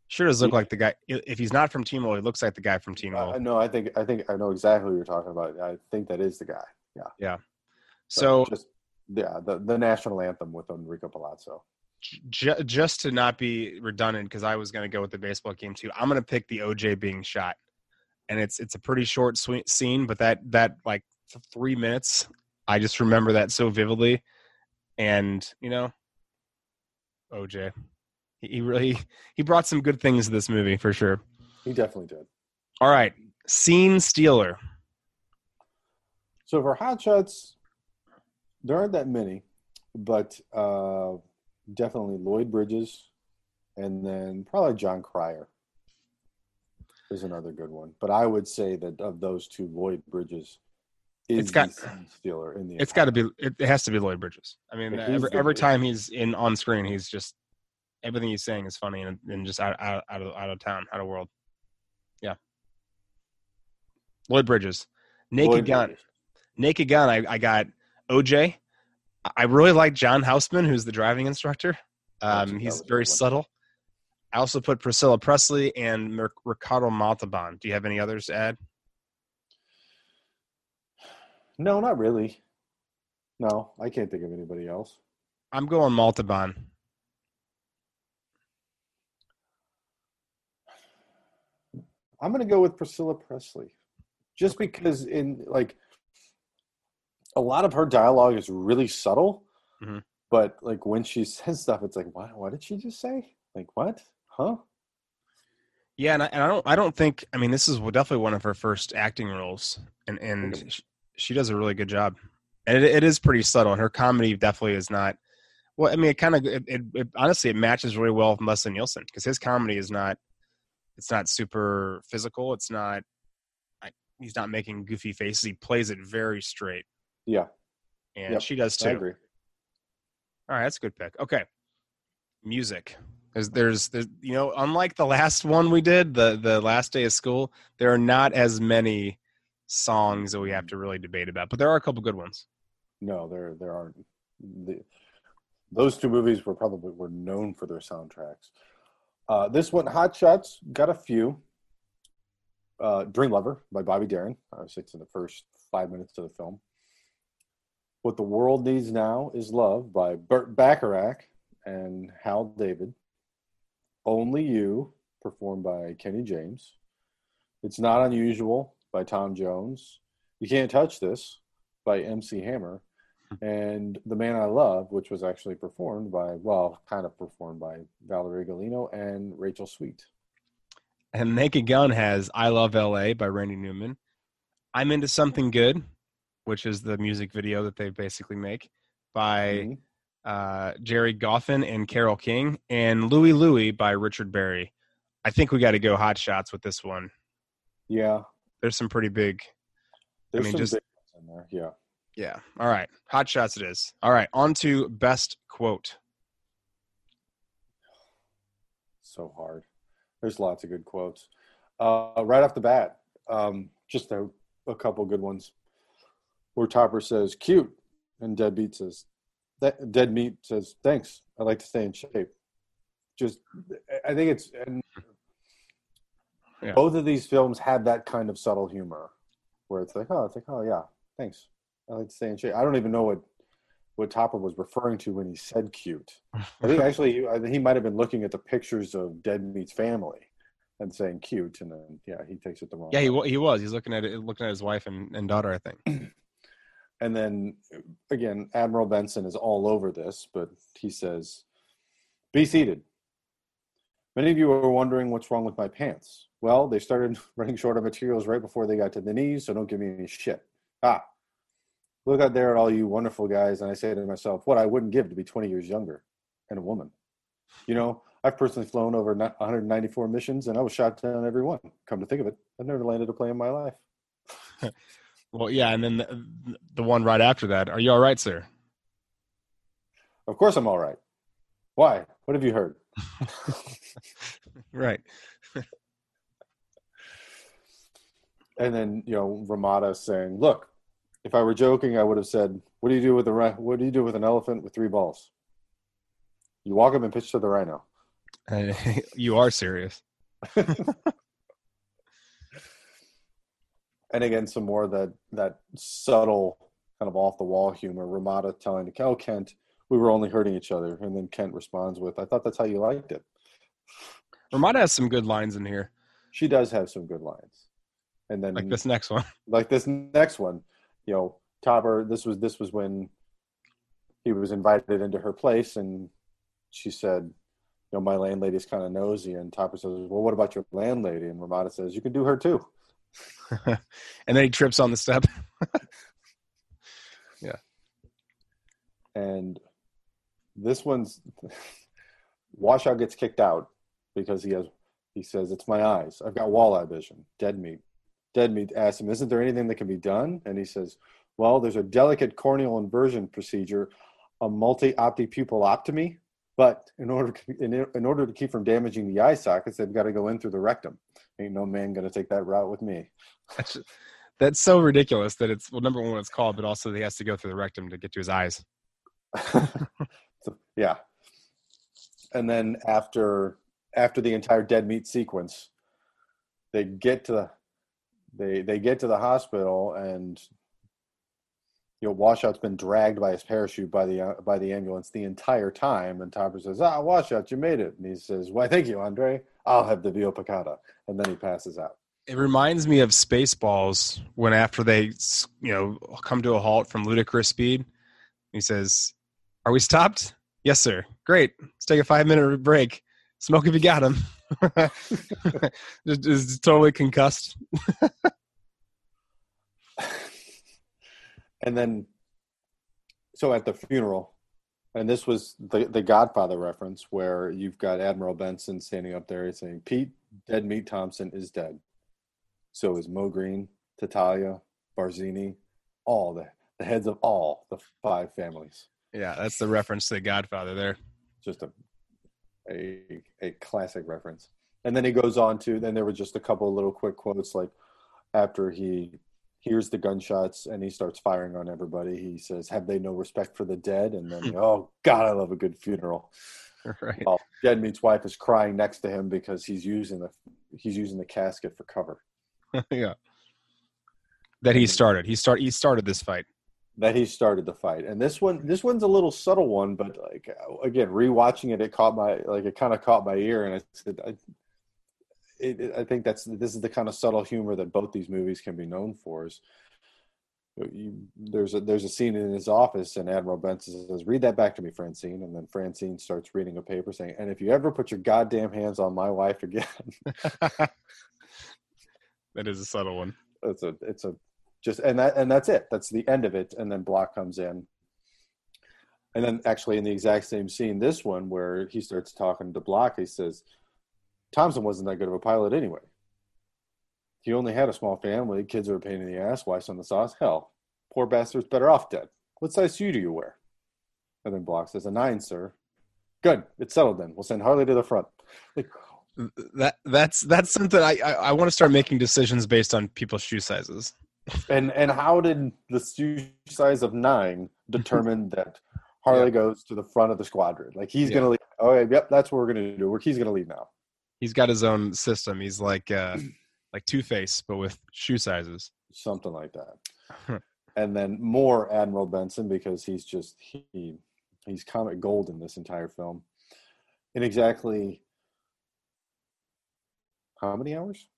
Sure does look like the guy. If he's not from Teen Wolf, he looks like the guy from Teen Uh, Wolf. no, I think I think I know exactly what you're talking about. I think that is the guy. Yeah. Yeah. So just yeah, the the national anthem with Enrico Palazzo. j- just to not be redundant, because I was going to go with the baseball game too. I'm going to pick the OJ being shot, and it's it's a pretty short sweet scene, but that that like three minutes, I just remember that so vividly, and you know, OJ, he, he really he brought some good things to this movie for sure. He definitely did. All right, scene stealer. So for Hot Shots, there aren't that many, but uh, definitely Lloyd Bridges, and then probably Jon Cryer is another good one. But I would say that of those two, Lloyd Bridges is It's got- the scene in the. It's got to be. It, has to be Lloyd Bridges. I mean, every every time he's in on screen, he's just everything he's saying is funny and, and just out, out out of out of town, out of world. Yeah. Lloyd Bridges, Naked Lloyd Gun, Bridges. Naked Gun. I, I got OJ. I really like John Houseman, who's the driving instructor. Um, he's very subtle. I also put Priscilla Presley and Mer- Ricardo Montalban. Do you have any others to add? No, not really. No, I can't think of anybody else. I'm going Montalban. I'm gonna go with Priscilla Presley, just because in like a lot of her dialogue is really subtle, Mhm. but like when she says stuff, it's like, what? What did she just say? Like what? Huh? Yeah, and I, and I don't I don't think I mean this is definitely one of her first acting roles, and and Mhm. she, she does a really good job. and it, it is pretty subtle. And her comedy definitely is not. Well, I mean, it kind of it, it, it honestly it matches really well with Leslie Nielsen because his comedy is not. It's not super physical. It's not. I, he's not making goofy faces. He plays it very straight, Yeah, and Yep, she does I too. agree. All right, that's a good pick. Okay, music. There's, there's, there's, you know, unlike the last one we did, the the last day of school, there are not as many songs that we have to really debate about, but there are a couple good ones. No, there there aren't. The, those two movies were probably were known for their soundtracks. Uh, this one, Hot Shots, got a few. Uh, Dream Lover by Bobby Darin. Obviously, it's in the first five minutes of the film. What the World Needs Now is Love by Burt Bacharach and Hal David. Only You, performed by Kenny James. It's Not Unusual by Tom Jones. You Can't Touch This by MC Hammer. And The Man I Love, which was actually performed by, well, kind of performed by Valerie Golino and Rachel Sweet. And Naked Gun has "I Love L.A." by Randy Newman. I'm into something good, which is the music video that they basically make by Mhm. Uh, Gerry Goffin and Carole King, and Louie Louie by Richard Berry. I think we got to go hot shots with this one. Yeah. There's some pretty big. There's mean, some just- big ones in there. Yeah. Yeah. All right. Hot shots it is. All right. On to best quote. So hard. There's lots of good quotes. Uh, right off the bat, um, just a, a couple good ones. Where Topper says, cute. And Deadbeat says, that, Dead Meat says, thanks. I like to stay in shape. Just, I think it's, and Yeah. both of these films had that kind of subtle humor where it's like, oh, it's like, oh, yeah, thanks. I like to stay in shape. I don't even know what, what Topper was referring to when he said cute. I think actually he, I think he might have been looking at the pictures of Dead Meat's family and saying cute, and then yeah, he takes it the wrong. Yeah, he way. wa- he was. He's looking at it, looking at his wife and, and daughter. I think. And then again, Admiral Benson is all over this, but he says, "Be seated." Many of you are wondering what's wrong with my pants. Well, they started running short of materials right before they got to the knees, so don't give me any shit. Ah, look out there at all you wonderful guys, and I say to myself, what I wouldn't give to be 20 years younger and a woman. You know, I've personally flown over 194 missions, and I was shot down every one. Come to think of it, I've never landed a plane in my life. Well, yeah, and then the, the one right after that. Are you all right, sir? Of course, I'm all right. Why? What have you heard? Right. And then you know Ramada saying, "Look, if I were joking, I would have said, what do you do with a ri- what do you do with an elephant with three balls? You walk him and pitch to the rhino." Uh, you are serious. And again, some more that that subtle kind of off the wall humor. Ramada telling oh Kent, we were only hurting each other, and then Kent responds with, "I thought that's how you liked it." Ramada has some good lines in here, She does have some good lines, and then like this next one. like this next one, you know, Topper. This was this was when he was invited into her place, and she said, "You know, my landlady's kind of nosy." And Topper says, "Well, what about your landlady?" And Ramada says, "You can do her too." and then he trips on the step. Yeah. And this one's Washout gets kicked out because he has he says, It's my eyes. I've got walleye vision. Dead meat. Dead meat asks him, Isn't there anything that can be done? And he says, Well, there's a delicate corneal inversion procedure, a multi opti pupiloptomy. But in order in, in order to keep from damaging the eye sockets, they've got to go in through the rectum. Ain't no man gonna take that route with me. That's, that's so ridiculous that it's well, number one, what it's called, but also he has to go through the rectum to get to his eyes. So, yeah. And then after after the entire dead meat sequence, they get to the they they get to the hospital and you know Washout's been dragged by his parachute by the uh, by the ambulance the entire time and Topper says ah Washout you made it and he says why thank you Andre I'll have the veal piccata and then he passes out It reminds me of Spaceballs when after they, you know, come to a halt from ludicrous speed, he says, "Are we stopped? Yes, sir. Great. Let's take a five minute break. Smoke if you got him." just, just totally concussed. and then so at the funeral, and this was the the Godfather reference where you've got Admiral Benson standing up there saying, "Pete, dead meat Thompson is dead. So is Moe Greene Tattaglia, Barzini, all the the heads of all the five families." Yeah, that's the reference to the Godfather there. Just a a a classic reference. And then he goes on to then there were just a couple of little quick quotes like after he hears the gunshots and he starts firing on everybody. He says, "Have they no respect for the dead?" And then, oh God, I love a good funeral. Right. Well, Dead Meat's wife is crying next to him because he's using the he's using the casket for cover. yeah. That he started. He start. He started this fight. That he started the fight, and this one this one's a little subtle one, but like again, rewatching it, it caught my like it kind of caught my ear, and I said, I, it, it, I think that's this is the kind of subtle humor that both these movies can be known for. Is uh, you, there's a there's a scene in his office, and Admiral Benson says, "Read that back to me, Francine." And then Francine starts reading a paper saying, "And if you ever put your goddamn hands on my wife again," that is a subtle one. It's a it's a just and that and that's it. That's the end of it. And then Block comes in. And then actually in the exact same scene, this one where he starts talking to Block, he says, Thompson wasn't that good of a pilot anyway. He only had a small family. Kids are a pain in the ass. Why on the sauce? Hell, poor bastard's better off dead. What size shoe do you wear? And then Block says, a nine, sir. Good. It's settled then. We'll send Harley to the front. Like, that that's that's something I, I, I want to start making decisions based on people's shoe sizes. And and how did the shoe size of nine determine that Harley yeah. goes to the front of the squadron? Like he's yeah. gonna leave. Oh, yep, that's what we're gonna do. He's gonna leave now he's got his own system. He's like uh like Two Face, but with shoe sizes. Something like that. and then more Admiral Benson because he's just he he's comic gold in this entire film. In exactly how many hours?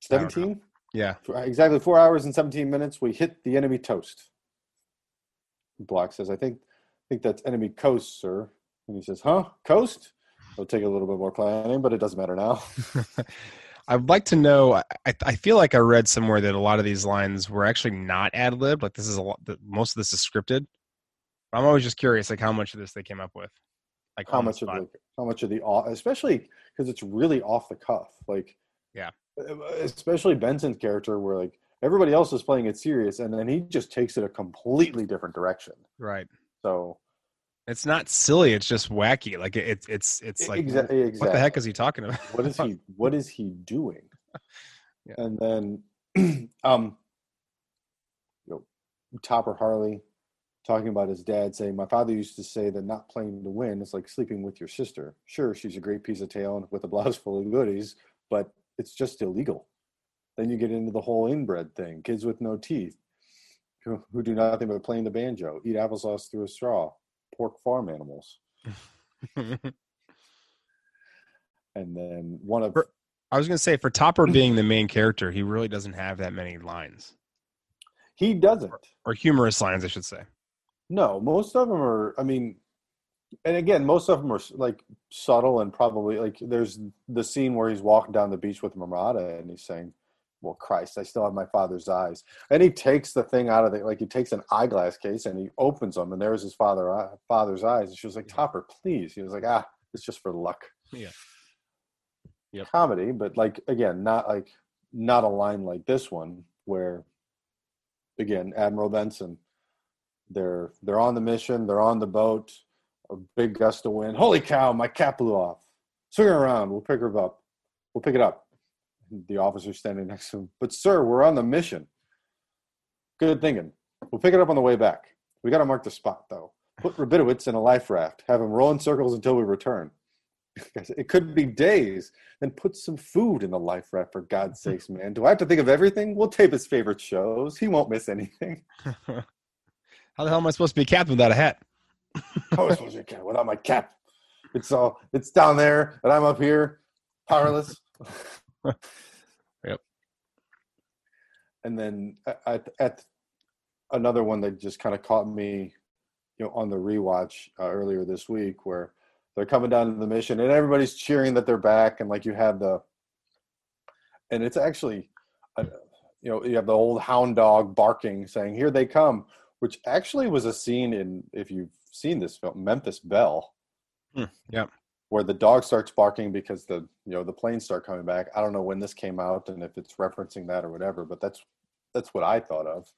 Seventeen. Yeah. Exactly four hours and seventeen minutes. We hit the enemy toast. Block says, "I think, I think that's enemy coast, sir." And he says, "Huh? Coast? It'll take a little bit more planning, but it doesn't matter now. I'd like to know. I, I feel like I read somewhere that a lot of these lines were actually not ad lib. Like this is a lot. Most of this is scripted. I'm always just curious, like how much of this they came up with. Like how much of the how much of the especially because it's really off the cuff. Like yeah, especially Benson's character, where like everybody else is playing it serious, and then he just takes it a completely different direction. Right. So it's not silly. It's just wacky. Like it's it's it's like exactly, exactly. what the heck is he talking about? what is he What is he doing? yeah. And then, um, you know, Topper Harley talking about his dad saying, "My father used to say that not playing to win is like sleeping with your sister. Sure, she's a great piece of tail and with a blouse full of goodies, but it's just illegal." Then you get into the whole inbred thing. Kids with no teeth who, who do nothing but playing the banjo, eat applesauce through a straw pork farm animals. and then one of for, I was going to say for Topper being the main character, he really doesn't have that many lines. He doesn't, or, or humorous lines, I should say. No, most of them are. I mean, and again, most of them are like subtle and probably like there's the scene where he's walking down the beach with Ramada and he's saying, well, Christ, I still have my father's eyes. And he takes the thing out of the, like he takes an eyeglass case and he opens them and there's his father, uh, father's eyes. And she was like, Topper, please. He was like, ah, it's just for luck. Yeah. Yep. Comedy, but like, again, not like, not a line like this one where, again, Admiral Benson, they're, they're on the mission. They're on the boat, a big gust of wind. Holy cow, my cap blew off. Swing around. We'll pick her up. We'll pick it up the officer standing next to him. But sir, we're on the mission. Good thinking. We'll pick it up on the way back. We got to mark the spot though. Put Rabinowitz in a life raft. Have him roll in circles until we return. it could be days. Then put some food in the life raft for God's sakes, man. Do I have to think of everything? We'll tape his favorite shows. He won't miss anything. How the hell am I supposed to be a captain without a hat? How am I supposed to be a captain without my cap? It's all it's down there, and I'm up here, powerless. yep. And then at, at another one that just kind of caught me, you know, on the rewatch uh, earlier this week, where they're coming down to the mission and everybody's cheering that they're back, and like you have the, and it's actually, uh, you know, you have the old hound dog barking, saying, "Here they come." which actually was a scene in if you've seen this film, Memphis Belle. Hmm, yep. Where the dog starts barking because the you know the planes start coming back. I don't know when this came out and if it's referencing that or whatever, but that's that's what I thought of.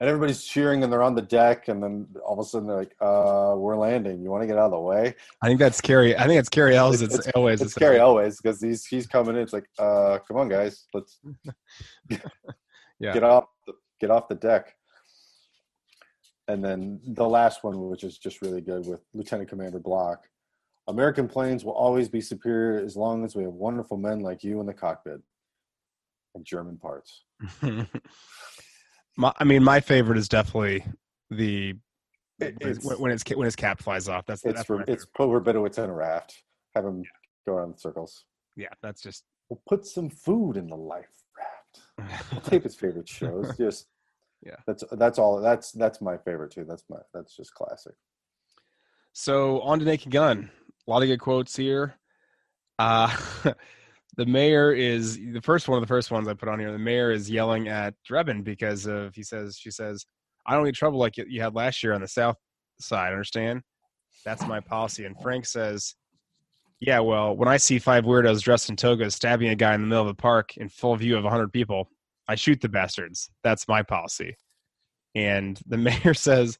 And everybody's cheering and they're on the deck, and then all of a sudden they're like, uh, "We're landing. You want to get out of the way?" I think that's Cary. I think it's Cary Elwes. It's- It's, Elwes. It's Cary Elwes because he's he's coming in. It's like, uh, come on, guys, let's Yeah. get off the, get off the deck. And then the last one, which is just really good, with Lieutenant Commander Block. American planes will always be superior as long as we have wonderful men like you in the cockpit. And German parts. my, I mean, my favorite is definitely the It- when, it's- when it's when his cap flies off. That's It's that's for, it's put Rabinowitz in a raft. Have him go around in circles. yeah. That's just We'll put some food in the life raft. We'll tape his favorite shows. Just Yeah. That's that's all. That's that's my favorite too. That's my that's just classic. So on to Naked Gun. A lot of good quotes here. Uh, the mayor is the first one of the first ones I put on here. The mayor is yelling at Drebin because of he says she says I don't need trouble like you- had last year on the south side. Understand? That's my policy. And Frank says, "Yeah, well, when I see five weirdos dressed in togas stabbing a guy in the middle of a park in full view of hundred people, I shoot the bastards. That's my policy." And the mayor says,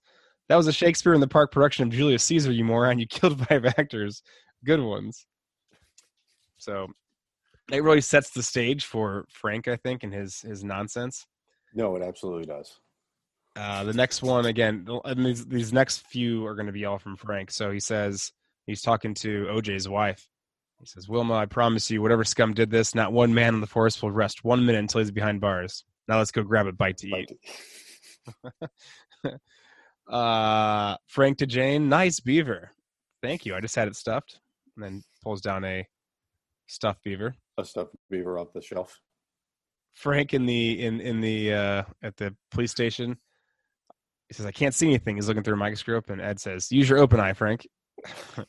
that was a Shakespeare in the Park production of Julius Caesar, you moron. You killed five actors, good ones. So it really sets the stage for Frank, I think, and his his nonsense. No, it absolutely does. Uh, the next one, again, mean, these, these next few are going to be all from Frank. So he says he's talking to OJ's wife. He says, Wilma, I promise you, whatever scum did this, not one man in the forest will rest one minute until he's behind bars. Now let's go grab a bite to eat. Like, Uh, Frank to Jane, nice beaver. Thank you. I just had it stuffed. And then pulls down a stuffed beaver. a stuffed beaver off the shelf. Frank in the in in the uh at the police station. He says, I can't see anything. He's looking through a microscope, and Ed says, Use your open eye, Frank.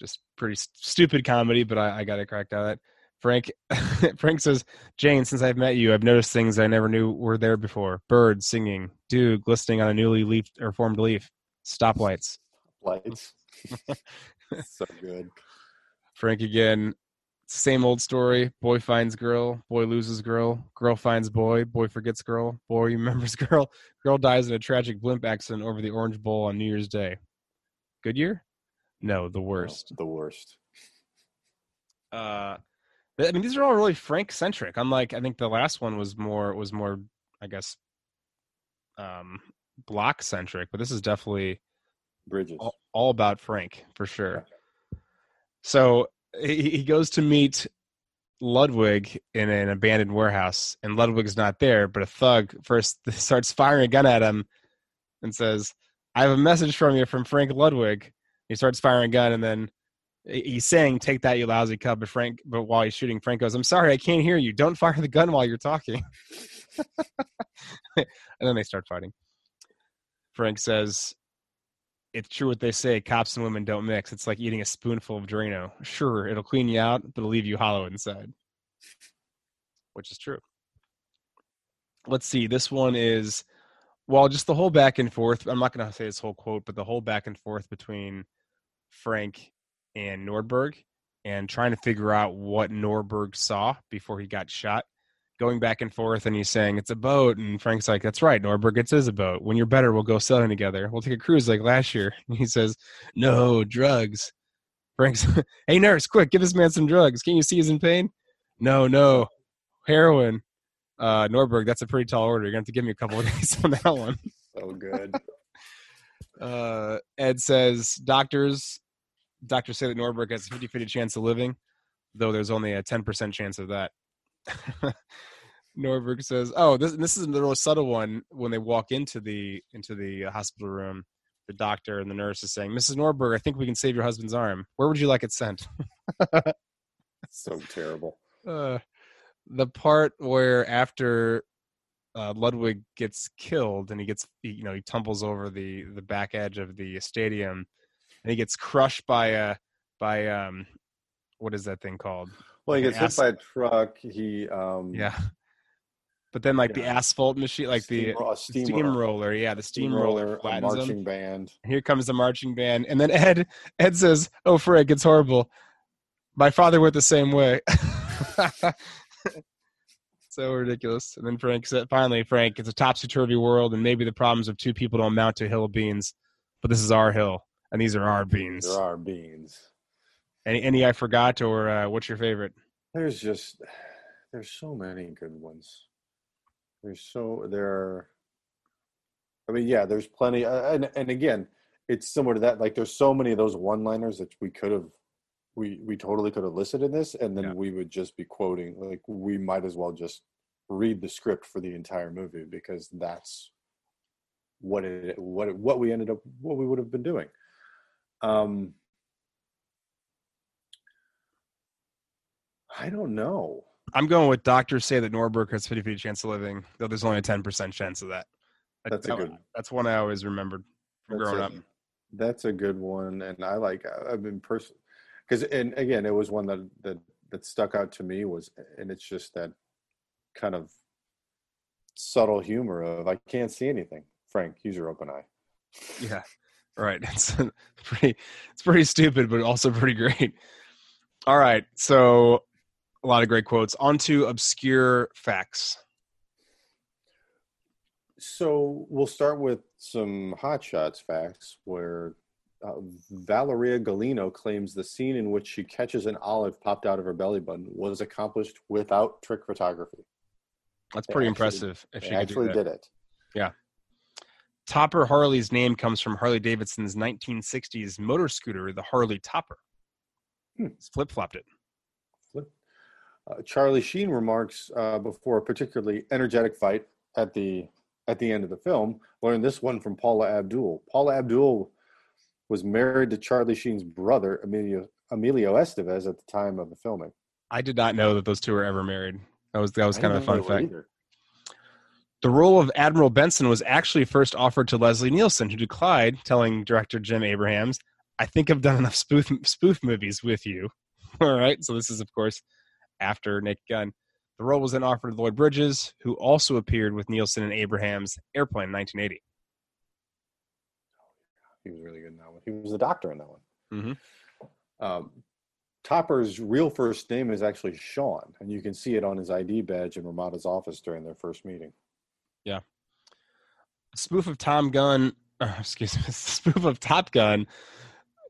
Just pretty st- stupid comedy, but I, I got it cracked out of it. Frank Frank says, Jane, since I've met you, I've noticed things I never knew were there before. Birds singing, dew glistening on a newly leaf or formed leaf, stoplights. Lights. so good. Frank again. Same old story. Boy finds girl. Boy loses girl. Girl finds boy. Boy forgets girl. Boy remembers girl. Girl dies in a tragic blimp accident over the Orange Bowl on New Year's Day. Good year? No, the worst. The worst. Uh, I mean, these are all really Frank centric. Unlike, I think the last one was more was more, I guess, um, block centric. But this is definitely Bridges. all, all about Frank for sure. So he, he goes to meet Ludwig in an abandoned warehouse, and Ludwig's not there. But a thug first starts firing a gun at him and says, "I have a message from you from Frank Ludwig." He starts firing a gun, and then he- he's saying, "Take that, you lousy cub." But Frank, but while he's shooting, Frank goes, "I'm sorry, I can't hear you. Don't fire the gun while you're talking." and then they start fighting. Frank says, it's true what they say cops and women don't mix it's like eating a spoonful of drano sure it'll clean you out but it'll leave you hollow inside which is true let's see this one is well just the whole back and forth i'm not going to say this whole quote but the whole back and forth between frank and nordberg and trying to figure out what nordberg saw before he got shot. Going back and forth and he's saying it's a boat and frank's like that's right nordberg it is a boat. When you're better we'll go sailing together. We'll take a cruise like last year. And he says no drugs. Frank's hey nurse quick give this man some drugs. Can you see he's in pain? No no heroin. Uh nordberg that's a pretty tall order. You're gonna have to give me a couple of days on that one. So good. uh ed says doctors doctors say that nordberg has a 50-50 chance of living though there's only a 10% chance of that Nordberg says, "Oh, this this is the real subtle one when they walk into the into the uh, hospital room. The doctor and the nurse is saying, "Mrs. Nordberg, I think we can save your husband's arm. Where would you like it sent?" so terrible. uh, the part where after uh, Ludwig gets killed and he gets he, you know he tumbles over the the back edge of the stadium and he gets crushed by a by um what is that thing called? Well, he gets hit by a truck. He um Yeah. but then like the asphalt machine, like the Steam- steamroller, steamroller, yeah, the steamroller them. marching band. Here comes the marching band, and then Ed Ed says, "Oh, Frank, it's horrible. My father went the same way." so ridiculous. And then Frank said, "Finally, Frank, it's a topsy turvy world, and maybe the problems of two people don't amount to hill of beans, but this is our hill, and these are our beans." There are beans. Any any I forgot, or uh, what's your favorite? There's just there's so many good ones. There's so there are. I mean, yeah, there's plenty, uh, and and again, it's similar to that. Like, there's so many of those one-liners that we could have, we we totally could have listed in this, and then Yeah. we would just be quoting. Like, we might as well just read the script for the entire movie because that's what it what it, what we ended up what we would have been doing. Um, I don't know. I'm going with doctors say that Nordberg has 50 50 chance of living, though there's only a 10% chance of that. That- That's a good- That's one I always remembered from That's growing a- up. That's a good one, and I like. I've been person because, and again, it was one that that that stuck out to me was, and it's just that kind of subtle humor of I can't see anything. Frank, use your open eye. Yeah, right. It's pretty. It's pretty stupid, but also pretty great. All right, so a lot of great quotes. On to obscure facts. So we'll start with some hot shots facts where uh, Valeria Golino claims the scene in which she catches an olive popped out of her belly button was accomplished without trick photography. That's pretty actually- impressive. If she actually did it. Topper Harley's name comes from Harley Davidson's 1960s motor scooter, the Harley Topper. Hmm. Flip flopped it. Flip. Uh, Charlie Sheen remarks uh, before a particularly energetic fight at the at the end of the film. Learned this one from Paula Abdul. Paula Abdul was married to Charlie Sheen's brother Emilio Emilio Estevez at the time of the filming. I did not know that those two were ever married. That was that was I kind of a fun know they were fact. either. The role of Admiral Benson was actually first offered to Leslie Nielsen, who declined, telling director Jim Abrahams, "I think I've done enough spoof spoof movies with you." All right, so this is of course after Naked Gun. The role was then offered to Lloyd Bridges, who also appeared with Nielsen and Abrahams' Airplane in 1980. He was really good in that one. He was the doctor in that one. Mhm. Um, Topper's real first name is actually Sean, and you can see it on his ID badge in Ramada's office during their first meeting. Spoof of Tom Gun, uh, excuse me, spoof of Top Gun.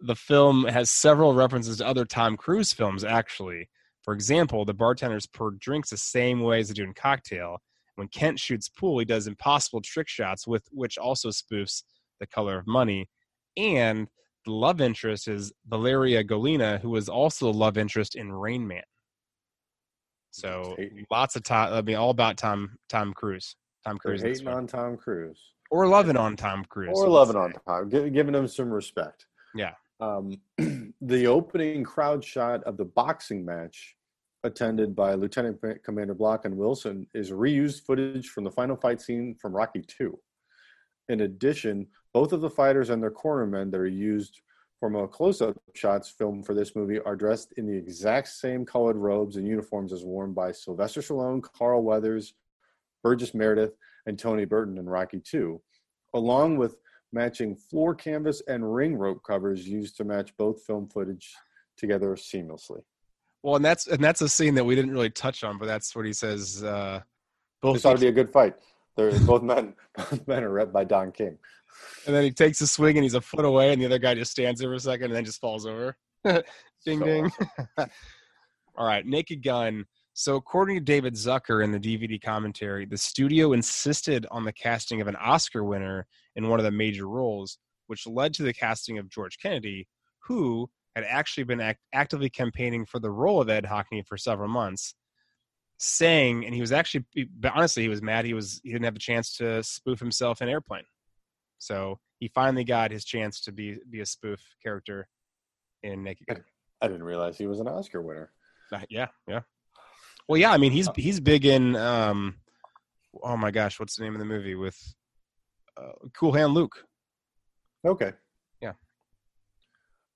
The film has several references to other Tom Cruise films. Actually, for example, the bartenders pour drinks the same way as they do in Cocktail. When Kent shoots pool, he does impossible trick shots with which also spoofs The Color of Money. And the love interest is Valeria Golino, who was also the love interest in Rain Man. So lots of Tom. I mean, all about Tom Tom Cruise. Tom They're Cruise. hating on Tom Cruise. or loving on Tom Cruise. or loving on Tom, gi- giving him some respect. Yeah. Um, the opening crowd shot of the boxing match, attended by Lieutenant Commander Block and Wilson, is reused footage from the final fight scene from Rocky Two. In addition, both of the fighters and their cornermen that are used for more close-up shots filmed for this movie are dressed in the exact same colored robes and uniforms as worn by Sylvester Stallone, Carl Weathers, Burgess Meredith, and Tony Burton in Rocky Two, along with matching floor canvas and ring rope covers used to match both film footage together seamlessly. Well, and that's and that's a scene that we didn't really touch on, but that's what he says. Uh, both This ought to be a good fight. They're both men. Both men are rep by Don King. and then he takes a swing and he's a foot away, and the other guy just stands there for a second and then just falls over. ding So ding. awesome. All right, Naked Gun. So, according to David Zucker in the DVD commentary, the studio insisted on the casting of an Oscar winner in one of the major roles, which led to the casting of George Kennedy, who had actually been act- actively campaigning for the role of Ed Hocken for several months, saying, and he was actually, but honestly, he was mad. He was he didn't have a chance to spoof himself in Airplane, so he finally got his chance to be be a spoof character in Naked Gun. I didn't realize he was an Oscar winner. Uh, Yeah, yeah. Well, yeah. I mean, he's he's big in. Um, oh my gosh, what's the name of the movie with uh, Cool Hand Luke? Okay. Yeah.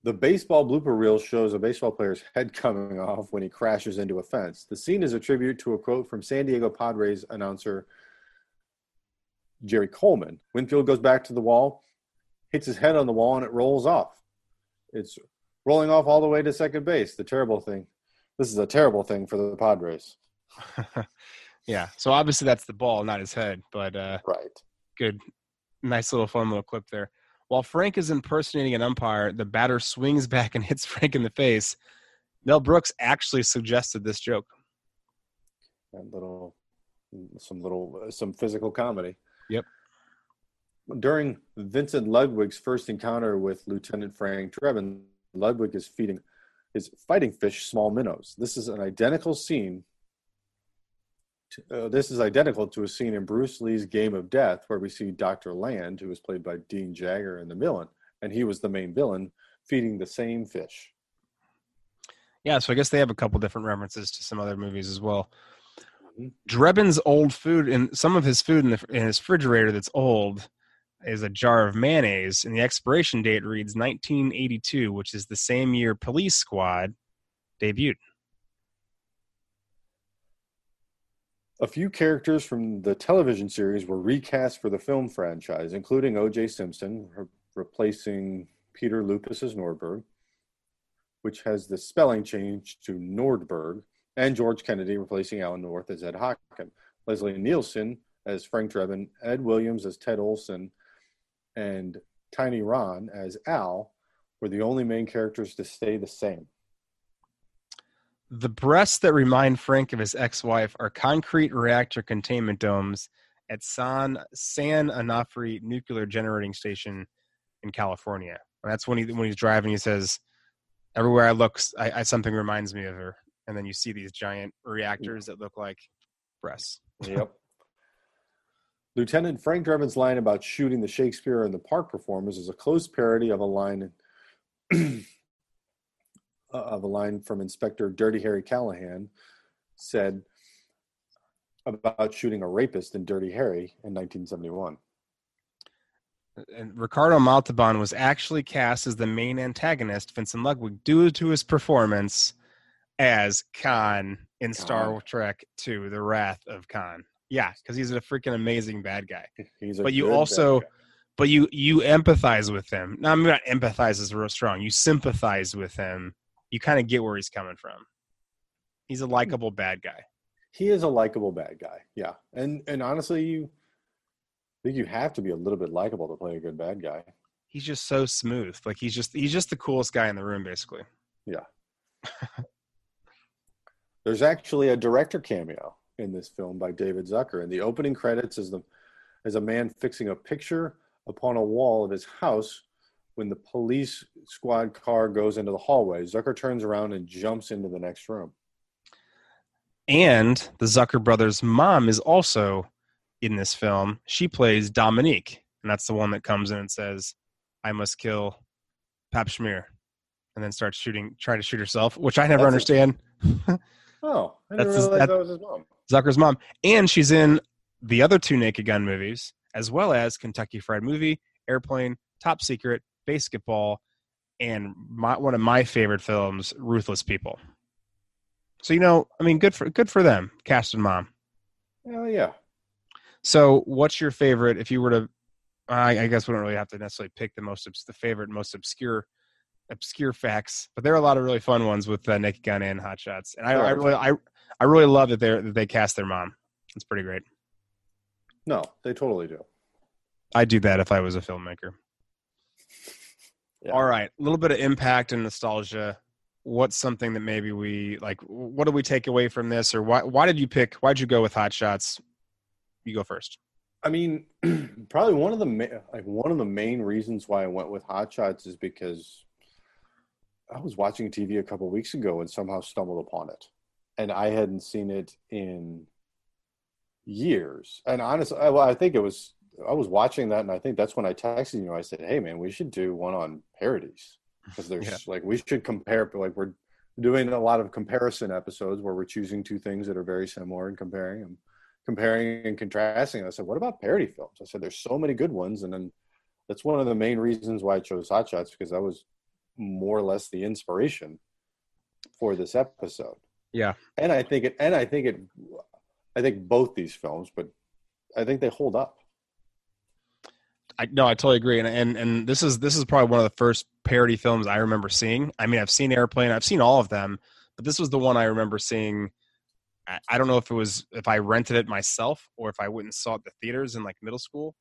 The baseball blooper reel shows a baseball player's head coming off when he crashes into a fence. The scene is a tribute to a quote from San Diego Padres announcer Jerry Coleman. Winfield goes back to the wall, hits his head on the wall, and it rolls off. It's rolling off all the way to second base. The terrible thing. This is a terrible thing for the Padres. yeah. So obviously that's the ball, not his head. But uh, right. Good, nice little fun little clip there. While Frank is impersonating an umpire, the batter swings back and hits Frank in the face. Mel Brooks actually suggested this joke. And little, some little, some physical comedy. Yep. During Vincent Ludwig's first encounter with Lieutenant Frank Drebin, Ludwig is feeding his fighting fish small minnows. This is an identical scene. To, uh, this is identical to a scene in Bruce Lee's Game of Death, where we see Dr. Land, who was played by Dean Jagger in the villain, and he was the main villain, feeding the same fish. Yeah, so I guess they have a couple different references to some other movies as well. Mm-hmm. Drebin's old food and some of his food in, the, in his refrigerator that's old is a jar of mayonnaise, and the expiration date reads 1982, which is the same year Police Squad debuted. A few characters from the television series were recast for the film franchise, including O.J. Simpson, re- replacing Peter Lupus as Nordberg, which has the spelling change to Nordberg, and George Kennedy replacing Alan North as Ed Hocken. Leslie Nielsen as Frank Drebin, Ed Williams as Ted Olson, and Tiny Ron as Al were the only main characters to stay the same. The breasts that remind Frank of his ex-wife are concrete reactor containment domes at San San Onofre Nuclear Generating Station in California. And that's when he when he's driving. He says, "Everywhere I look, I, I, something reminds me of her." And then you see these giant reactors mm. that look like breasts. Yep. Lieutenant Frank Drebin's line about shooting the Shakespeare in the Park performers is a close parody of a line uh, of a line from Inspector Dirty Harry Callahan said about shooting a rapist in Dirty Harry in 1971. And Ricardo Montalban was actually cast as the main antagonist, Vincent Ludwig, due to his performance as Khan in. Star Trek II: The Wrath of Khan. Yeah, because he's a freaking amazing bad guy. He's but you also, but you you empathize with him. Now I'm not empathize is real strong. You sympathize with him. You kind of get where he's coming from. He's a likable bad guy. He is a likable bad guy. Yeah, and and honestly, you I think you have to be a little bit likable to play a good bad guy. He's just so smooth. Like he's just he's just the coolest guy in the room, basically. Yeah. There's actually a director cameo in this film by David Zucker. And the opening credits is the is a man fixing a picture upon a wall of his house when the police squad car goes into the hallway. Zucker turns around and jumps into the next room. And the Zucker brothers' mom is also in this film. She plays Dominique, and that's the one that comes in and says, "I must kill Pahpshmir," and then starts shooting, trying to shoot herself, which I never that's understand. oh, I didn't that's realize that was his mom. Zucker's mom, and she's in the other two Naked Gun movies, as well as Kentucky Fried Movie, Airplane, Top Secret, BASEketball, and my, one of my favorite films, Ruthless People. So you know, I mean, good for good for them, cast and mom. Hell yeah. So, what's your favorite? If you were to, I, I guess we don't really have to necessarily pick the most the favorite, most obscure, obscure facts, but there are a lot of really fun ones with uh, Naked Gun and Hot Shots, and I, I really, I I really love that they that they cast their mom. It's pretty great. No, they totally do. I'd do that if I was a filmmaker. Yeah. All right, a little bit of impact and nostalgia. What's something that maybe we like? What do we take away from this, or why? Why did you pick? Why did you go with Hot Shots? You go first. I mean, probably one of the like one of the main reasons why I went with Hot Shots is because I was watching TV a couple weeks ago and somehow stumbled upon it and I hadn't seen it in years. And honestly, well, I think it was I was watching that, and I think that's when I texted you. I said, "Hey, man, we should do one on parodies because there's yeah. like we should compare. Like we're doing a lot of comparison episodes where we're choosing two things that are very similar and comparing them, comparing and contrasting. I said, "What about parody films?" I said, "There's so many good ones," and then that's one of the main reasons why I chose Hot Shots because that was more or less the inspiration for this episode. Yeah. And I think it and I think it I think both these films, but I think they hold up. I no, I totally agree, and and and this is this is probably one of the first parody films I remember seeing. I mean, I've seen Airplane, I've seen all of them, but this was the one I remember seeing. I, I don't know if it was if I rented it myself or if I went and saw it at the theaters in like middle school.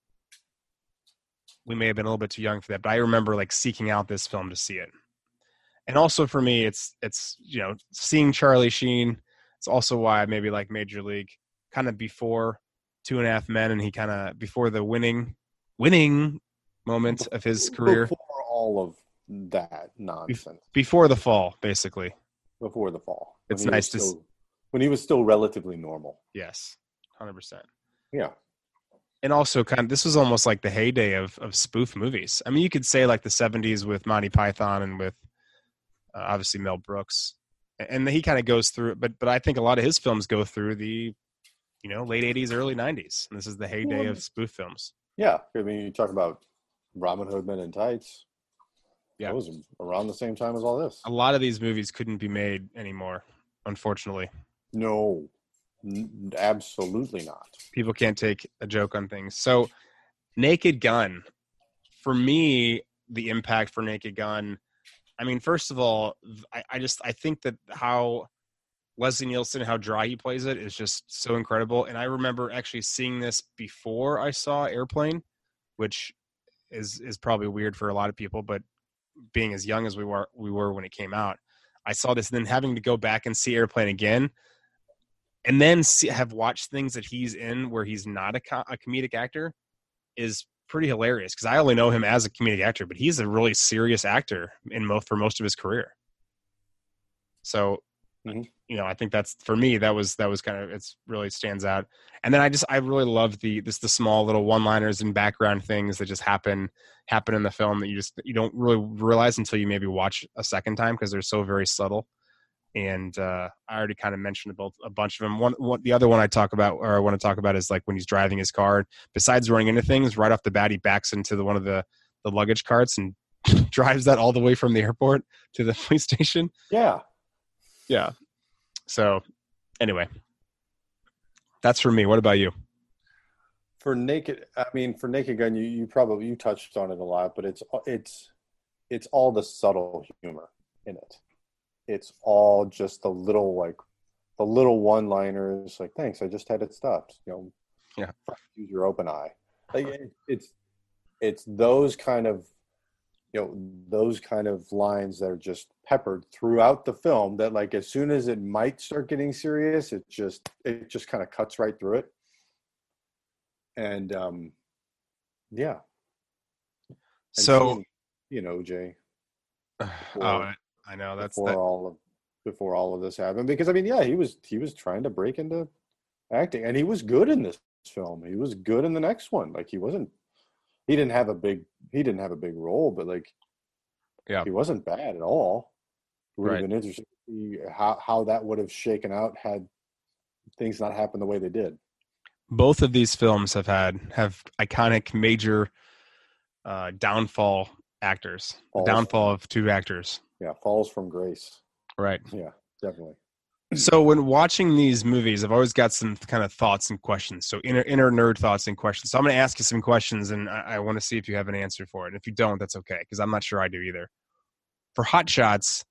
We may have been a little bit too young for that, but I remember like seeking out this film to see it. And also for me, it's it's you know seeing Charlie Sheen. It's also why I maybe like Major League, kind of before Two and a Half Men, and he kind of before the winning winning moment of his career before all of that nonsense. before the fall basically Before the fall, It's nice to s- still, when he was still relatively normal. yes 100% Yeah, and also kind of this was almost like the heyday of of spoof movies i mean you could say like the 70s with monty python and with uh, obviously mel brooks and he kind of goes through it but but i think a lot of his films go through the you know late 80s early 90s and this is the heyday of spoof films yeah. I mean, you talk about Robin Hood Men in Tights. Yeah. that was around the same time as all this. a lot of these movies couldn't be made anymore unfortunately No, n- absolutely not. people can't take a joke on things. So, Naked Gun, for me, the impact for Naked Gun. I mean, first of all, I, I just I think that how Leslie Nielsen, how dry he plays it, is just so incredible. And I remember actually seeing this before I saw Airplane, which is is probably weird for a lot of people, but being as young as we were we were when it came out, I saw this, and then having to go back and see Airplane again and then see, have watched things that he's in where he's not a, co- a comedic actor is pretty hilarious because I only know him as a comedic actor, but he's a really serious actor in most for most of his career. So, Mhm. you know, I think that's for me that was that was kind of it's really stands out. And then I just I really love the this the small little one liners and background things that just happen happen in the film that you just you don't really realize until you maybe watch a second time because they're so very subtle and uh, I already kind of mentioned about a bunch of them. One, one, the other one I talk about or I want to talk about is like when he's driving his car. Besides running into things, right off the bat, he backs into the one of the the luggage carts and drives that all the way from the airport to the police station. Yeah, Yeah. So, anyway, that's for me. What about you? for naked i mean for naked gun you, you probably you touched on it a lot but it's it's it's all the subtle humor in it it's all just the little like the little one liners like thanks i just had it stopped you know Yeah. use your open eye. Like it, it's it's those kind of you know those kind of lines that are just peppered throughout the film that like as soon as it might start getting serious it just it just kind of cuts right through it. And um yeah. And So, you know jay. oh, I know that's before that, all of before all of this happened because i mean yeah he was he was trying to break into acting and he was good in this film he was good in the next one like he wasn't he didn't have a big he didn't have a big role but like Yeah. he wasn't bad at all it would Right. have been interesting to see how how that would have shaken out had things not happened the way they did both of these films have had have iconic major uh, downfall actors. The Falls. downfall of two actors. Yeah falls from grace Right. yeah definitely So when watching these movies, I've always got some kind of thoughts and questions. So inner inner nerd thoughts and questions. So I'm going to ask you some questions, and I, I want to see if you have an answer for it. And if you don't, that's okay, because I'm not sure I do either. For Hot Shots,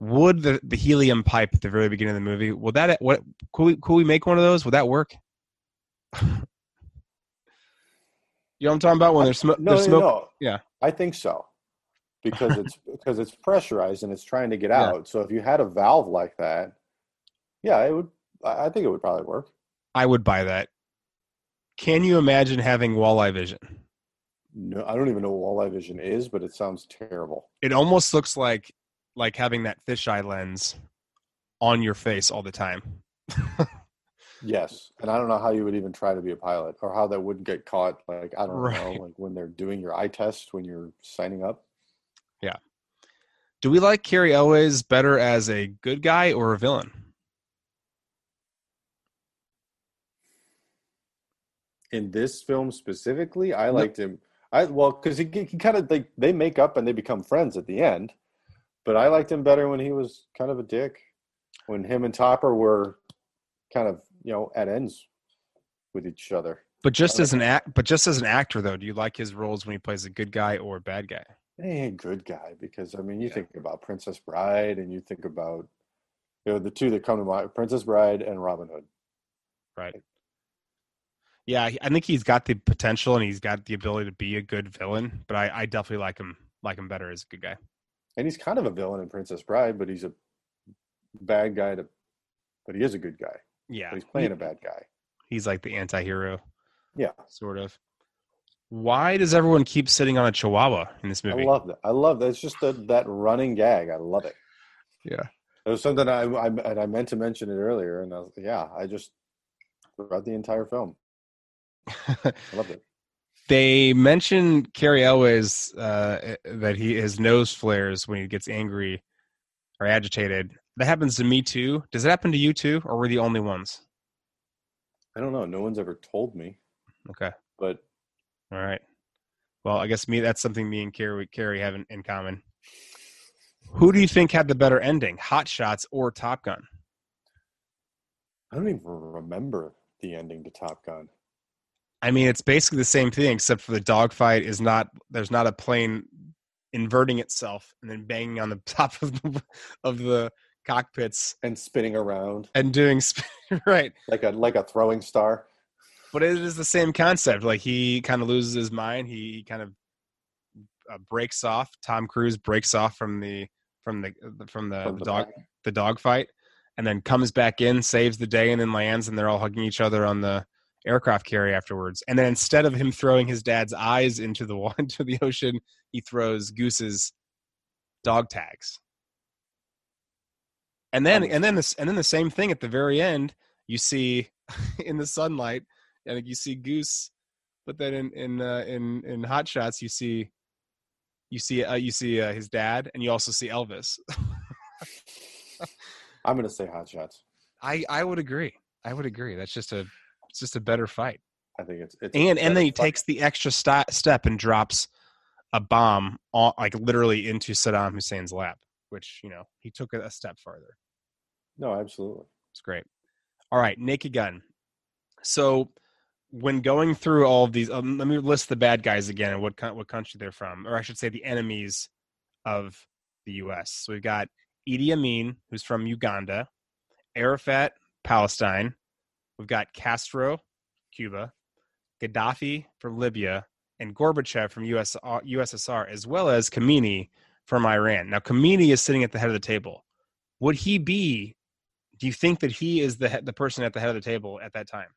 would the, the helium pipe at the very beginning of the movie would that what could we could we make one of those? Would that work? you know what I'm talking about when there's smoke. no, there's no, smoke. no. yeah. I think so. Because it's because it's pressurized and it's trying to get Yeah. out. So if you had a valve like that, yeah, it would I think it would probably work. I would buy that. Can you imagine having walleye vision? No, I don't even know what walleye vision is, but it sounds terrible. it almost looks like like having that fisheye lens on your face all the time. Yes. And I don't know how you would even try to be a pilot or how that wouldn't get caught. Like I don't Right. know, like when they're doing your eye test when you're signing up. Do we like Cary Elwes better as a good guy or a villain? In this film specifically, I liked him. I well, because he, he kind of like they make up and they become friends at the end. but I liked him better when he was kind of a dick. When him and Topper were kind of you know at ends with each other. But just as an act, but just as an actor, though, do you like his roles when he plays a good guy or a bad guy? Hey, good guy, because I mean, you yeah. think about Princess Bride, and you think about you know the two that come to mind: Princess Bride and Robin Hood. Right. Yeah, I think he's got the potential and he's got the ability to be a good villain, but I, I definitely like him like him better as a good guy. And he's kind of a villain in Princess Bride, but he's a bad guy to, but he is a good guy. Yeah, but he's playing a bad guy. He's like the anti-hero. Yeah, sort of. Why does everyone keep sitting on a chihuahua in this movie? I love that. I love that. It's just a, that running gag. I love it. Yeah. It was something I, I and I meant to mention it earlier, and I was, yeah, I just throughout the entire film. I loved it. They mention Cary Elwes uh, that he his nose flares when he gets angry or agitated. That happens to me too. Does it happen to you too, or were the only ones? I don't know. No one's ever told me. Okay. But all right. Well, I guess me that's something me and Cary Cary have in, in common. Who do you think had the better ending, Hot Shots or Top Gun? I don't even remember the ending to Top Gun. I mean, it's basically the same thing, except for the dogfight is not. There's not a plane inverting itself and then banging on the top of the of the cockpits and spinning around and doing right like a like a throwing star. But it is the same concept. Like he kind of loses his mind. He, he kind of uh, breaks off. Tom Cruise breaks off from the from the from the, from the dog back. the dog fight, and then comes back in, saves the day, and then lands, and they're all hugging each other on the aircraft carrier afterwards. And then instead of him throwing his dad's eyes into the into the ocean, he throws Goose's dog tags. And then and then this and then the same thing at the very end, you see in the sunlight, and you see Goose, but then in in uh, in in Hot Shots you see you see uh, you see uh, his dad, and you also see Elvis. I'm gonna say Hot Shots. I I would agree. I would agree. That's just a it's just a better fight. I think it's, it's and and then he fight. takes the extra st- step and drops a bomb, all, like literally into Saddam Hussein's lap, which you know he took it a step farther. No, absolutely, it's great. All right, Naked Gun. So when going through all of these, um, let me list the bad guys again and what what country they're from, or I should say the enemies of the U.S. So we've got Idi Amin, who's from Uganda, Arafat, Palestine, We've got Castro, Cuba, Gaddafi from Libya, and Gorbachev from US, USSR, as well as Khomeini from Iran. Now, Khomeini is sitting at the head of the table. Would he be? Do you think that he is the the person at the head of the table at that time?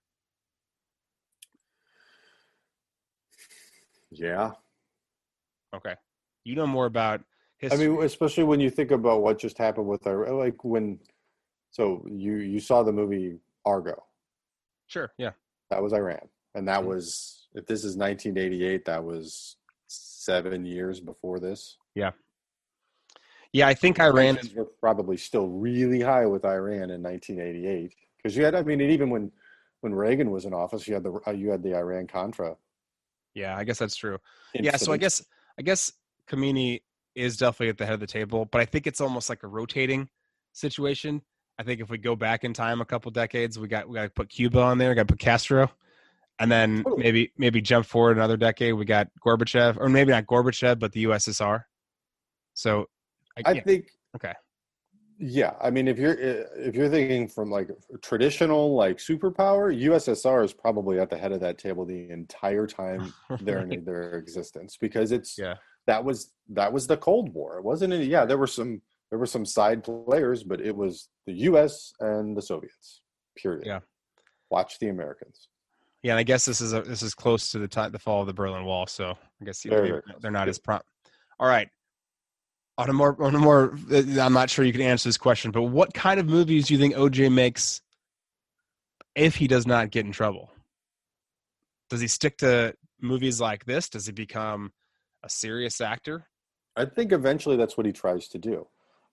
Yeah. Okay. You know more about history. I mean, especially when you think about what just happened with our like when. So you you saw the movie Argo. Sure. Yeah. That was Iran, and that mm-hmm. was if this is 1988, that was seven years before this. Yeah. Yeah, I think Iran is were probably still really high with Iran in 1988 because you had, I mean, even when when Reagan was in office, you had the you had the Iran Contra. Yeah, I guess that's true. Incident. Yeah, so I guess I guess Khomeini is definitely at the head of the table, but I think it's almost like a rotating situation. I think if we go back in time a couple decades, we got we got to put Cuba on there, we got to put Castro, and then totally. maybe maybe jump forward another decade, we got Gorbachev, or maybe not Gorbachev, but the USSR. So, I, I yeah. think okay. Yeah, I mean, if you're if you're thinking from like traditional like superpower, USSR is probably at the head of that table the entire time they're in their existence because it's yeah that was that was the Cold War. It wasn't any yeah there were some there were some side players, but it was the U.S. and the Soviets. Period. Yeah. Watch the Americans. Yeah, and I guess this is a, this is close to the time the fall of the Berlin Wall, so I guess they're, they're not as prompt. All right. On a more on a more, uh, I'm not sure you can answer this question, but what kind of movies do you think OJ makes if he does not get in trouble? Does he stick to movies like this? Does he become a serious actor? I think eventually that's what he tries to do.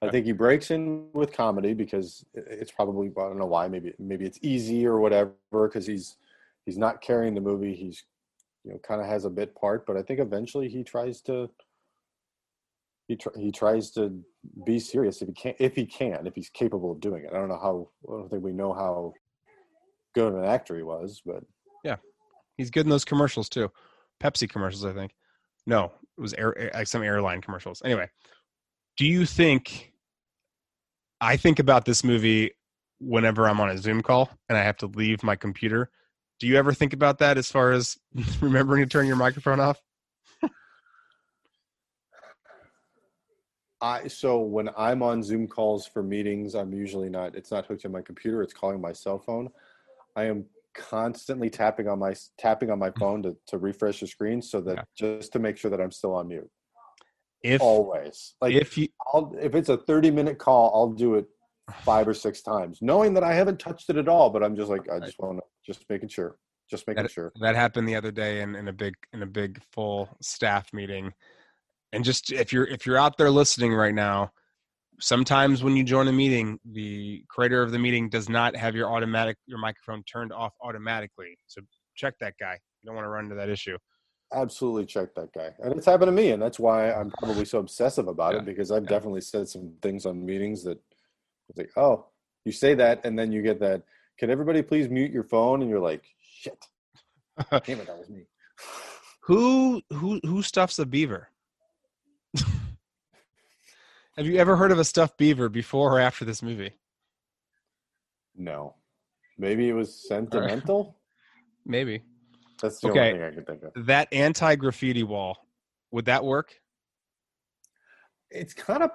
I think he breaks in with comedy because it's probably I don't know why maybe maybe it's easy or whatever because he's he's not carrying the movie he's you know kind of has a bit part but I think eventually he tries to he tr- he tries to be serious if he can if he can if he's capable of doing it. I don't know how. I don't think we know how good an actor he was, but yeah, He's good in those commercials too. Pepsi commercials, I think. No, it was air, like some airline commercials. Anyway, do you think I think about this movie whenever I'm on a Zoom call and I have to leave my computer? Do you ever think about that as far as remembering to turn your microphone off? I so when I'm on Zoom calls for meetings, I'm usually not. It's not hooked to my computer. It's calling my cell phone. I am constantly tapping on my tapping on my mm. phone to, to refresh the screen so that Yeah. just to make sure that I'm still on mute. If Always, like if you I'll if it's a 30 minute call, I'll do it five or six times, knowing that I haven't touched it at all. But I'm just like, I just want to just making sure, just making sure. that happened the other day in, in a big in a big full staff meeting and just if you're if you're out there listening right now sometimes when you join a meeting the creator of the meeting does not have your automatic your microphone turned off automatically so check that guy you don't want to run into that issue Absolutely check that guy, and it's happened to me, and that's why I'm probably so obsessive about Yeah. it because I've Yeah. definitely said some things on meetings that it's like, oh, you say that, and then you get that. Can everybody please mute your phone? And you're like, shit, damn it, that was me. who who who stuffs a beaver have you ever heard of a stuffed beaver before or after this movie No, maybe it was sentimental. maybe That's the Okay. only thing I can think of. that anti-graffiti wall would that work It's kind of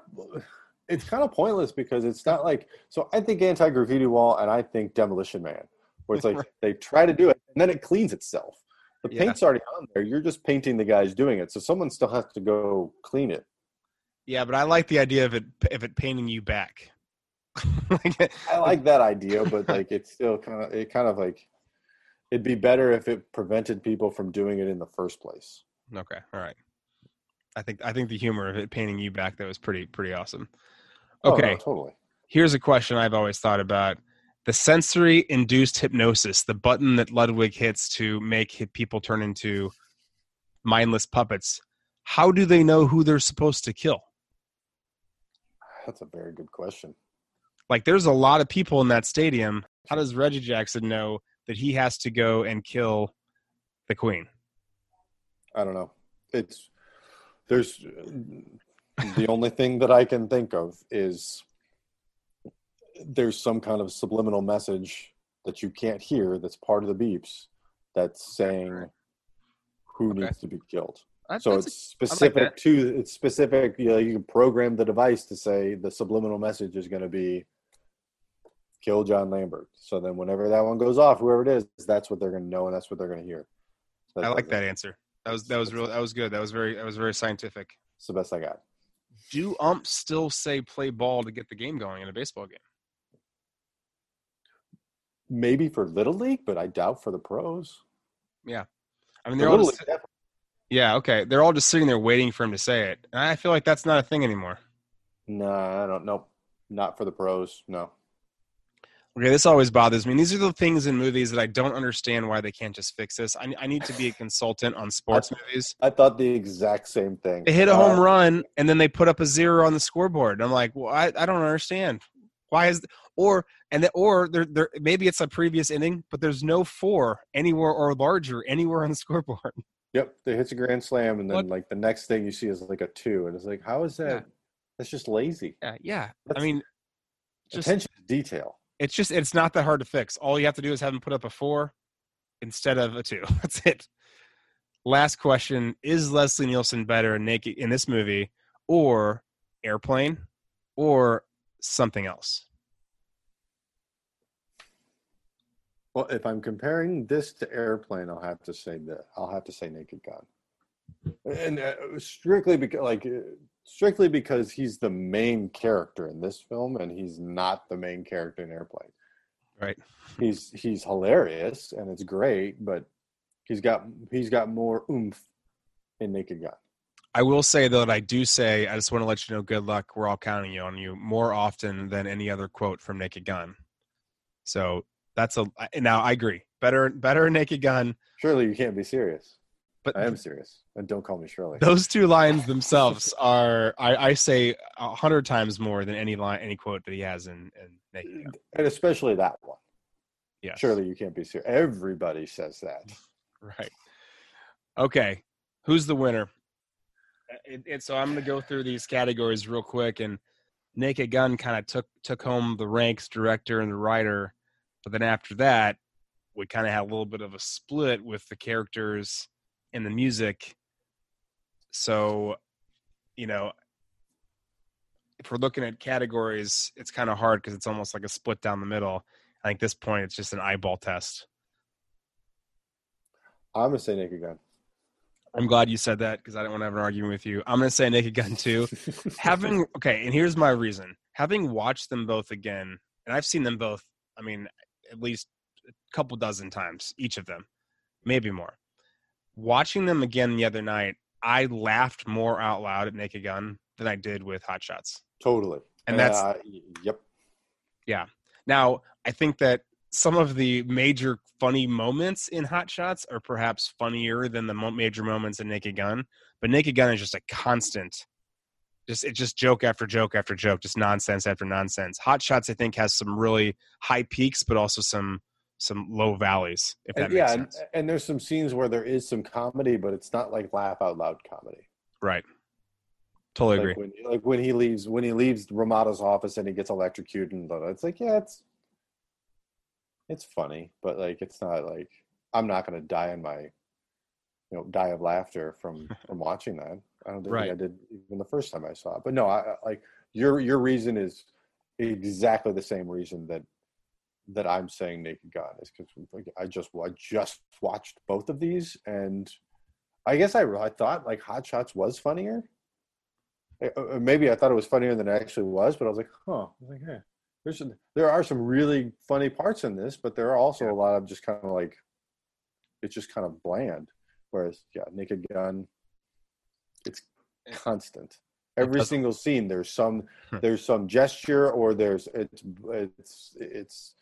it's kind of pointless because it's not like so. I think anti graffiti wall, and I think Demolition Man, where it's like they try to do it and then it cleans itself. The Yeah. paint's already on there. You're just painting the guys doing it, so someone still has to go clean it. Yeah, but I like the idea of it of it painting you back. Like, I like that idea, but like it's still kind of it kind of like it'd be better if it prevented people from doing it in the first place. okay, all right. I think I think the humor of it painting you back that was pretty pretty awesome. Oh, no, Okay, totally. here's a question I've always thought about: the sensory induced hypnosis, the button that Ludwig hits to make people turn into mindless puppets. How do they know who they're supposed to kill? That's a very good question. Like, there's a lot of people in that stadium. How does Reggie Jackson know that he has to go and kill the queen? I don't know. It's there's the only thing that I can think of is there's some kind of subliminal message that you can't hear that's part of the beeps that's saying who Okay. needs to be killed. That- So that's it's specific that. to it's specific. You know, you can program the device to say the subliminal message is going to be kill John Lambert. So then whenever that one goes off, whoever it is, that's what they're going to know and that's what they're going to hear. I like that answer. That was that was real. That was good. That was very that was very scientific. It's the best I got. Do umps still say play ball to get the game going in a baseball game? Maybe for little league, but I doubt for the pros. Yeah, I mean, For they're all little just, definitely. Yeah, okay. They're all just sitting there waiting for him to say it. And I feel like that's not a thing anymore. No, I don't. Nope, not for the pros. No. Okay, this always bothers me. And these are the things in movies that I don't understand why they can't just fix this. I, I need to be a consultant on sports movies. I thought the exact same thing. They hit a home Uh, run and then they put up a zero on the scoreboard. And I'm like, well, I, I don't understand. Why is or and the, or there there maybe it's a previous inning, but there's no four anywhere or larger anywhere on the scoreboard. Yep, they hits a grand slam, and then What? like the next thing you see is like a two, and it's like, how is that? Yeah. That's just lazy. Yeah, yeah. I mean, just Attention to detail. it's just it's not that hard to fix. All you have to do is have them put up a four instead of a two. That's it. Last question: Is Leslie Nielsen better in naked in this movie, or Airplane, or something else? Well, if I'm comparing this to Airplane, I'll have to say that I'll have to say Naked Gun, and uh, strictly because like uh, strictly because he's the main character in this film, and he's not the main character in Airplane. Right. He's he's hilarious and it's great, but he's got he's got more oomph in Naked Gun. I will say though that I do say I just want to let you know good luck. We're all counting you on you more often than any other quote from Naked Gun. So that's a now I agree. Better better Naked Gun. Surely you can't be serious. But I am serious, and don't call me Shirley. those two lines themselves are, I, I say, a hundred times more than any line, any quote that he has in, in Naked Gun. and especially that one. Yeah. Surely you can't be serious. Everybody says that. Right. Okay. Who's the winner? It, it, so I'm going to go through these categories real quick. And Naked Gun kind of took took home the ranks, director and the writer. But then after that, we kind of had a little bit of a split with the characters and the music. So, you know, if we're looking at categories, it's kind of hard because it's almost like a split down the middle. I think this point it's just an eyeball test. I'm gonna say Naked Gun. I'm glad you said that because I don't want to have an argument with you. I'm to say Naked Gun too. Having okay, and here's my reason. Having watched them both again, and I've seen them both. I mean, at least a couple dozen times, each of them, maybe more. Watching them again the other night, I laughed more out loud at Naked Gun than I did with Hot Shots. totally. And that's Uh, yep. Now, I think that some of the major funny moments in Hot Shots are perhaps funnier than the major moments in Naked Gun, but Naked Gun is just a constant. Just it's just joke after joke after joke, just nonsense after nonsense. Hot Shots, I think, has some really high peaks, but also some some low valleys. If that And, makes yeah, and, sense, and there's some scenes where there is some comedy, but it's not like laugh out loud comedy. right? Totally Like agree. when, like when he leaves, when he leaves Ramada's office and he gets electrocuted, and blah, blah, it's like, yeah, it's it's funny, but like it's not like I'm not gonna die in my, you know, die of laughter from from watching that. I don't think Right. I did even the first time I saw it. But no, I like your your reason is exactly the same reason that that I'm saying Naked Gun is because I just I just watched both of these and I guess I I thought like Hot Shots was funnier. Uh, uh, Maybe I thought it was funnier than it actually was, but I was like, huh. I was like, hey, there's some, there are some really funny parts in this, but there are also a lot of just kind of like it's just kind of bland. Whereas yeah, Naked Gun, it's constant. Every single scene, there's some Hmm. there's some gesture or there's it's it's it's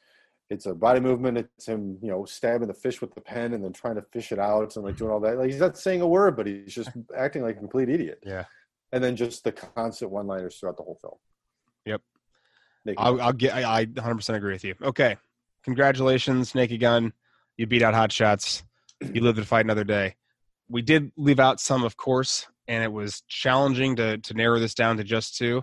it's a body movement. It's him, you know, stabbing the fish with the pen and then trying to fish it out and like doing all that. Like he's not saying a word, but he's just acting like a complete idiot. Yeah. And then just the constant one-liners throughout the whole film. Yep. I'll, I'll get. I, I 100% agree with you. Okay, congratulations, Naked Gun. You beat out Hot Shots. You lived to fight another day. We did leave out some, of course, and it was challenging to to narrow this down to just two.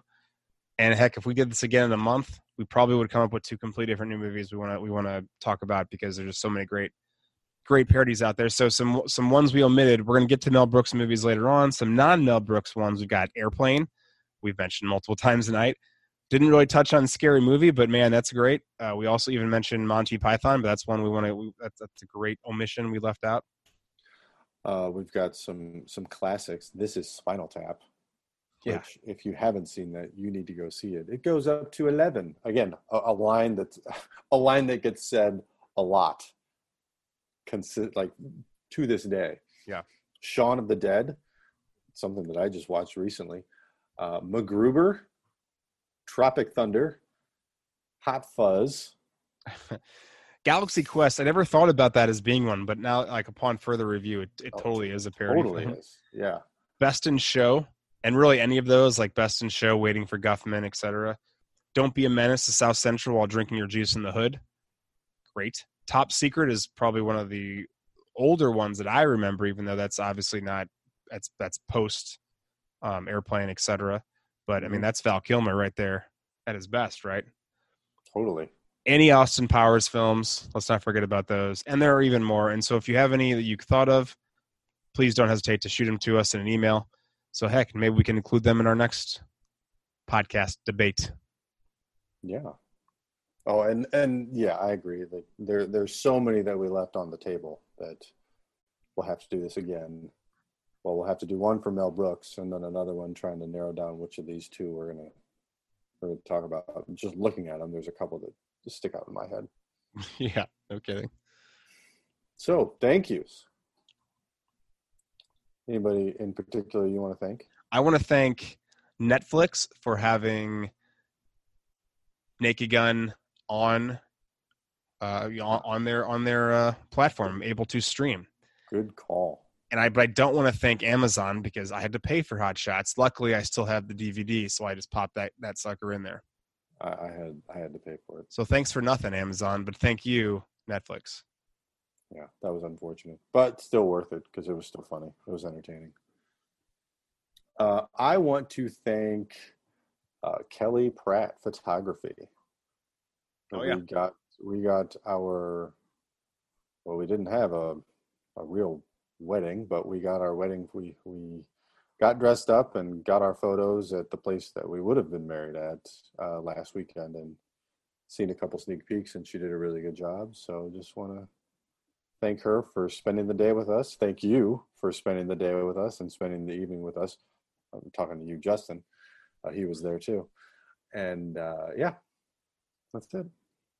And heck, if we did this again in a month, we probably would come up with two completely different new movies we want to we want to talk about because there's just so many great great parodies out there. So some some ones we omitted. We're gonna get to Mel Brooks movies later on. Some non Mel Brooks ones. We've got Airplane. We've mentioned multiple times tonight. Didn't really touch on Scary Movie, but man, that's great. Uh, we also even mentioned Monty Python, but that's one we want to. That's, that's a great omission we left out. Uh, we've got some some classics. This is Spinal Tap. Yeah. Which, if you haven't seen that, you need to go see it. It goes up to eleven. Again, a, a line that's a line that gets said a lot. Consi- like to this day. Yeah. Shaun of the Dead, something that I just watched recently. Uh, MacGruber, Tropic Thunder, Hot Fuzz. Galaxy Quest. I never thought about that as being one, but now, like upon further review, it, it Oh, totally is a parody. Totally film. is. Yeah. Best in Show, and really any of those, like Best in Show, Waiting for Guffman, etc. Don't be a menace to South Central while drinking your juice in the hood. Great. Top Secret is probably one of the older ones that I remember, even though that's obviously not that's that's post um, airplane, etc. But I mean, Mhm. that's Val Kilmer right there at his best, right? Totally. Any Austin Powers films. Let's not forget about those. And there are even more. And so if you have any that you thought of, please don't hesitate to shoot them to us in an email. So heck, maybe we can include them in our next podcast debate. Yeah. Oh, and and yeah, I agree. Like there, there's so many that we left on the table that we'll have to do this again. Well, we'll have to do one for Mel Brooks and then another one trying to narrow down which of these two we're gonna we're gonna talk about. Just looking at them, there's a couple that just stick out in my head. yeah, no kidding. So, thank yous. Anybody in particular you want to thank? I want to thank Netflix for having Naked Gun on uh, on their on their uh, platform, able to stream. Good call. and and I but I don't want to thank Amazon because I had to pay for Hot Shots. Luckily, I still have the DVD, so I just popped that that sucker in there. I, I had I had to pay for it. So thanks for nothing, Amazon, but thank you, Netflix. Yeah, that was unfortunate, but still worth it because it was still funny. It was entertaining. Uh, I want to thank uh, Kelly Pratt Photography. Oh, we yeah. got we got our well, we didn't have a a real wedding, but we got our wedding. We we got dressed up and got our photos at the place that we would have been married at uh, last weekend, and seen a couple sneak peeks, and she did a really good job. So just want to thank her for spending the day with us. Thank you for spending the day with us and spending the evening with us. I'm talking to you, Justin. Uh, he was there too, and uh, yeah, that's it.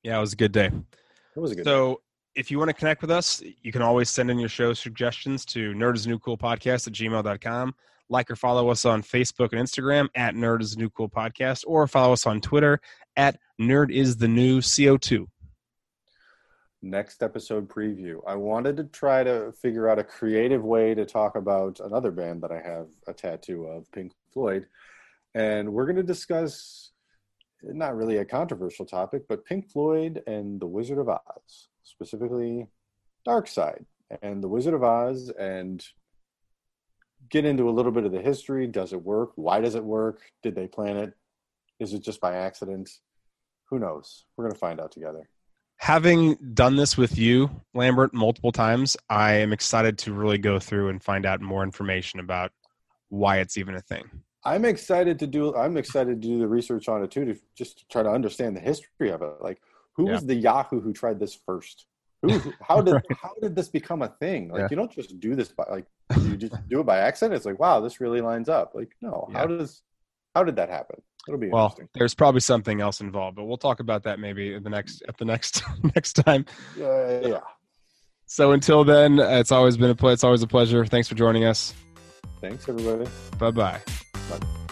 Yeah, it was a good day. It was a good. So if you want to connect with us, you can always send in your show suggestions to nerd is new cool podcast at gmail.com. Like or follow us on Facebook and Instagram at nerd is new cool podcast, or follow us on Twitter at nerd is the new CO2. next episode preview. I wanted to try to figure out a creative way to talk about another band that I have a tattoo of, Pink Floyd. And we're going to discuss not really a controversial topic, but Pink Floyd and the Wizard of Oz, specifically Dark Side and the Wizard of Oz, and get into a little bit of the history. Does it work? Why does it work? Did they plan it? Is it just by accident? Who knows? We're going to find out together. Having done this with you, Lambert, multiple times, I am excited to really go through and find out more information about why it's even a thing. I'm excited to do. I'm excited to do the research on it too, to just to try to understand the history of it. Like, who Yeah. was the Yahoo who tried this first? Who? How did how did this become a thing? Like, Yeah. you don't just do this by like you just do it by accident. It's like, wow, this really lines up. Like, no, how does how did that happen? It'll be Well, interesting. there's probably something else involved, but we'll talk about that maybe at the next at the next next time. Uh, yeah. So until then, it's always been a ple- it's always a pleasure. Thanks for joining us. Thanks, everybody. Bye bye. Bye.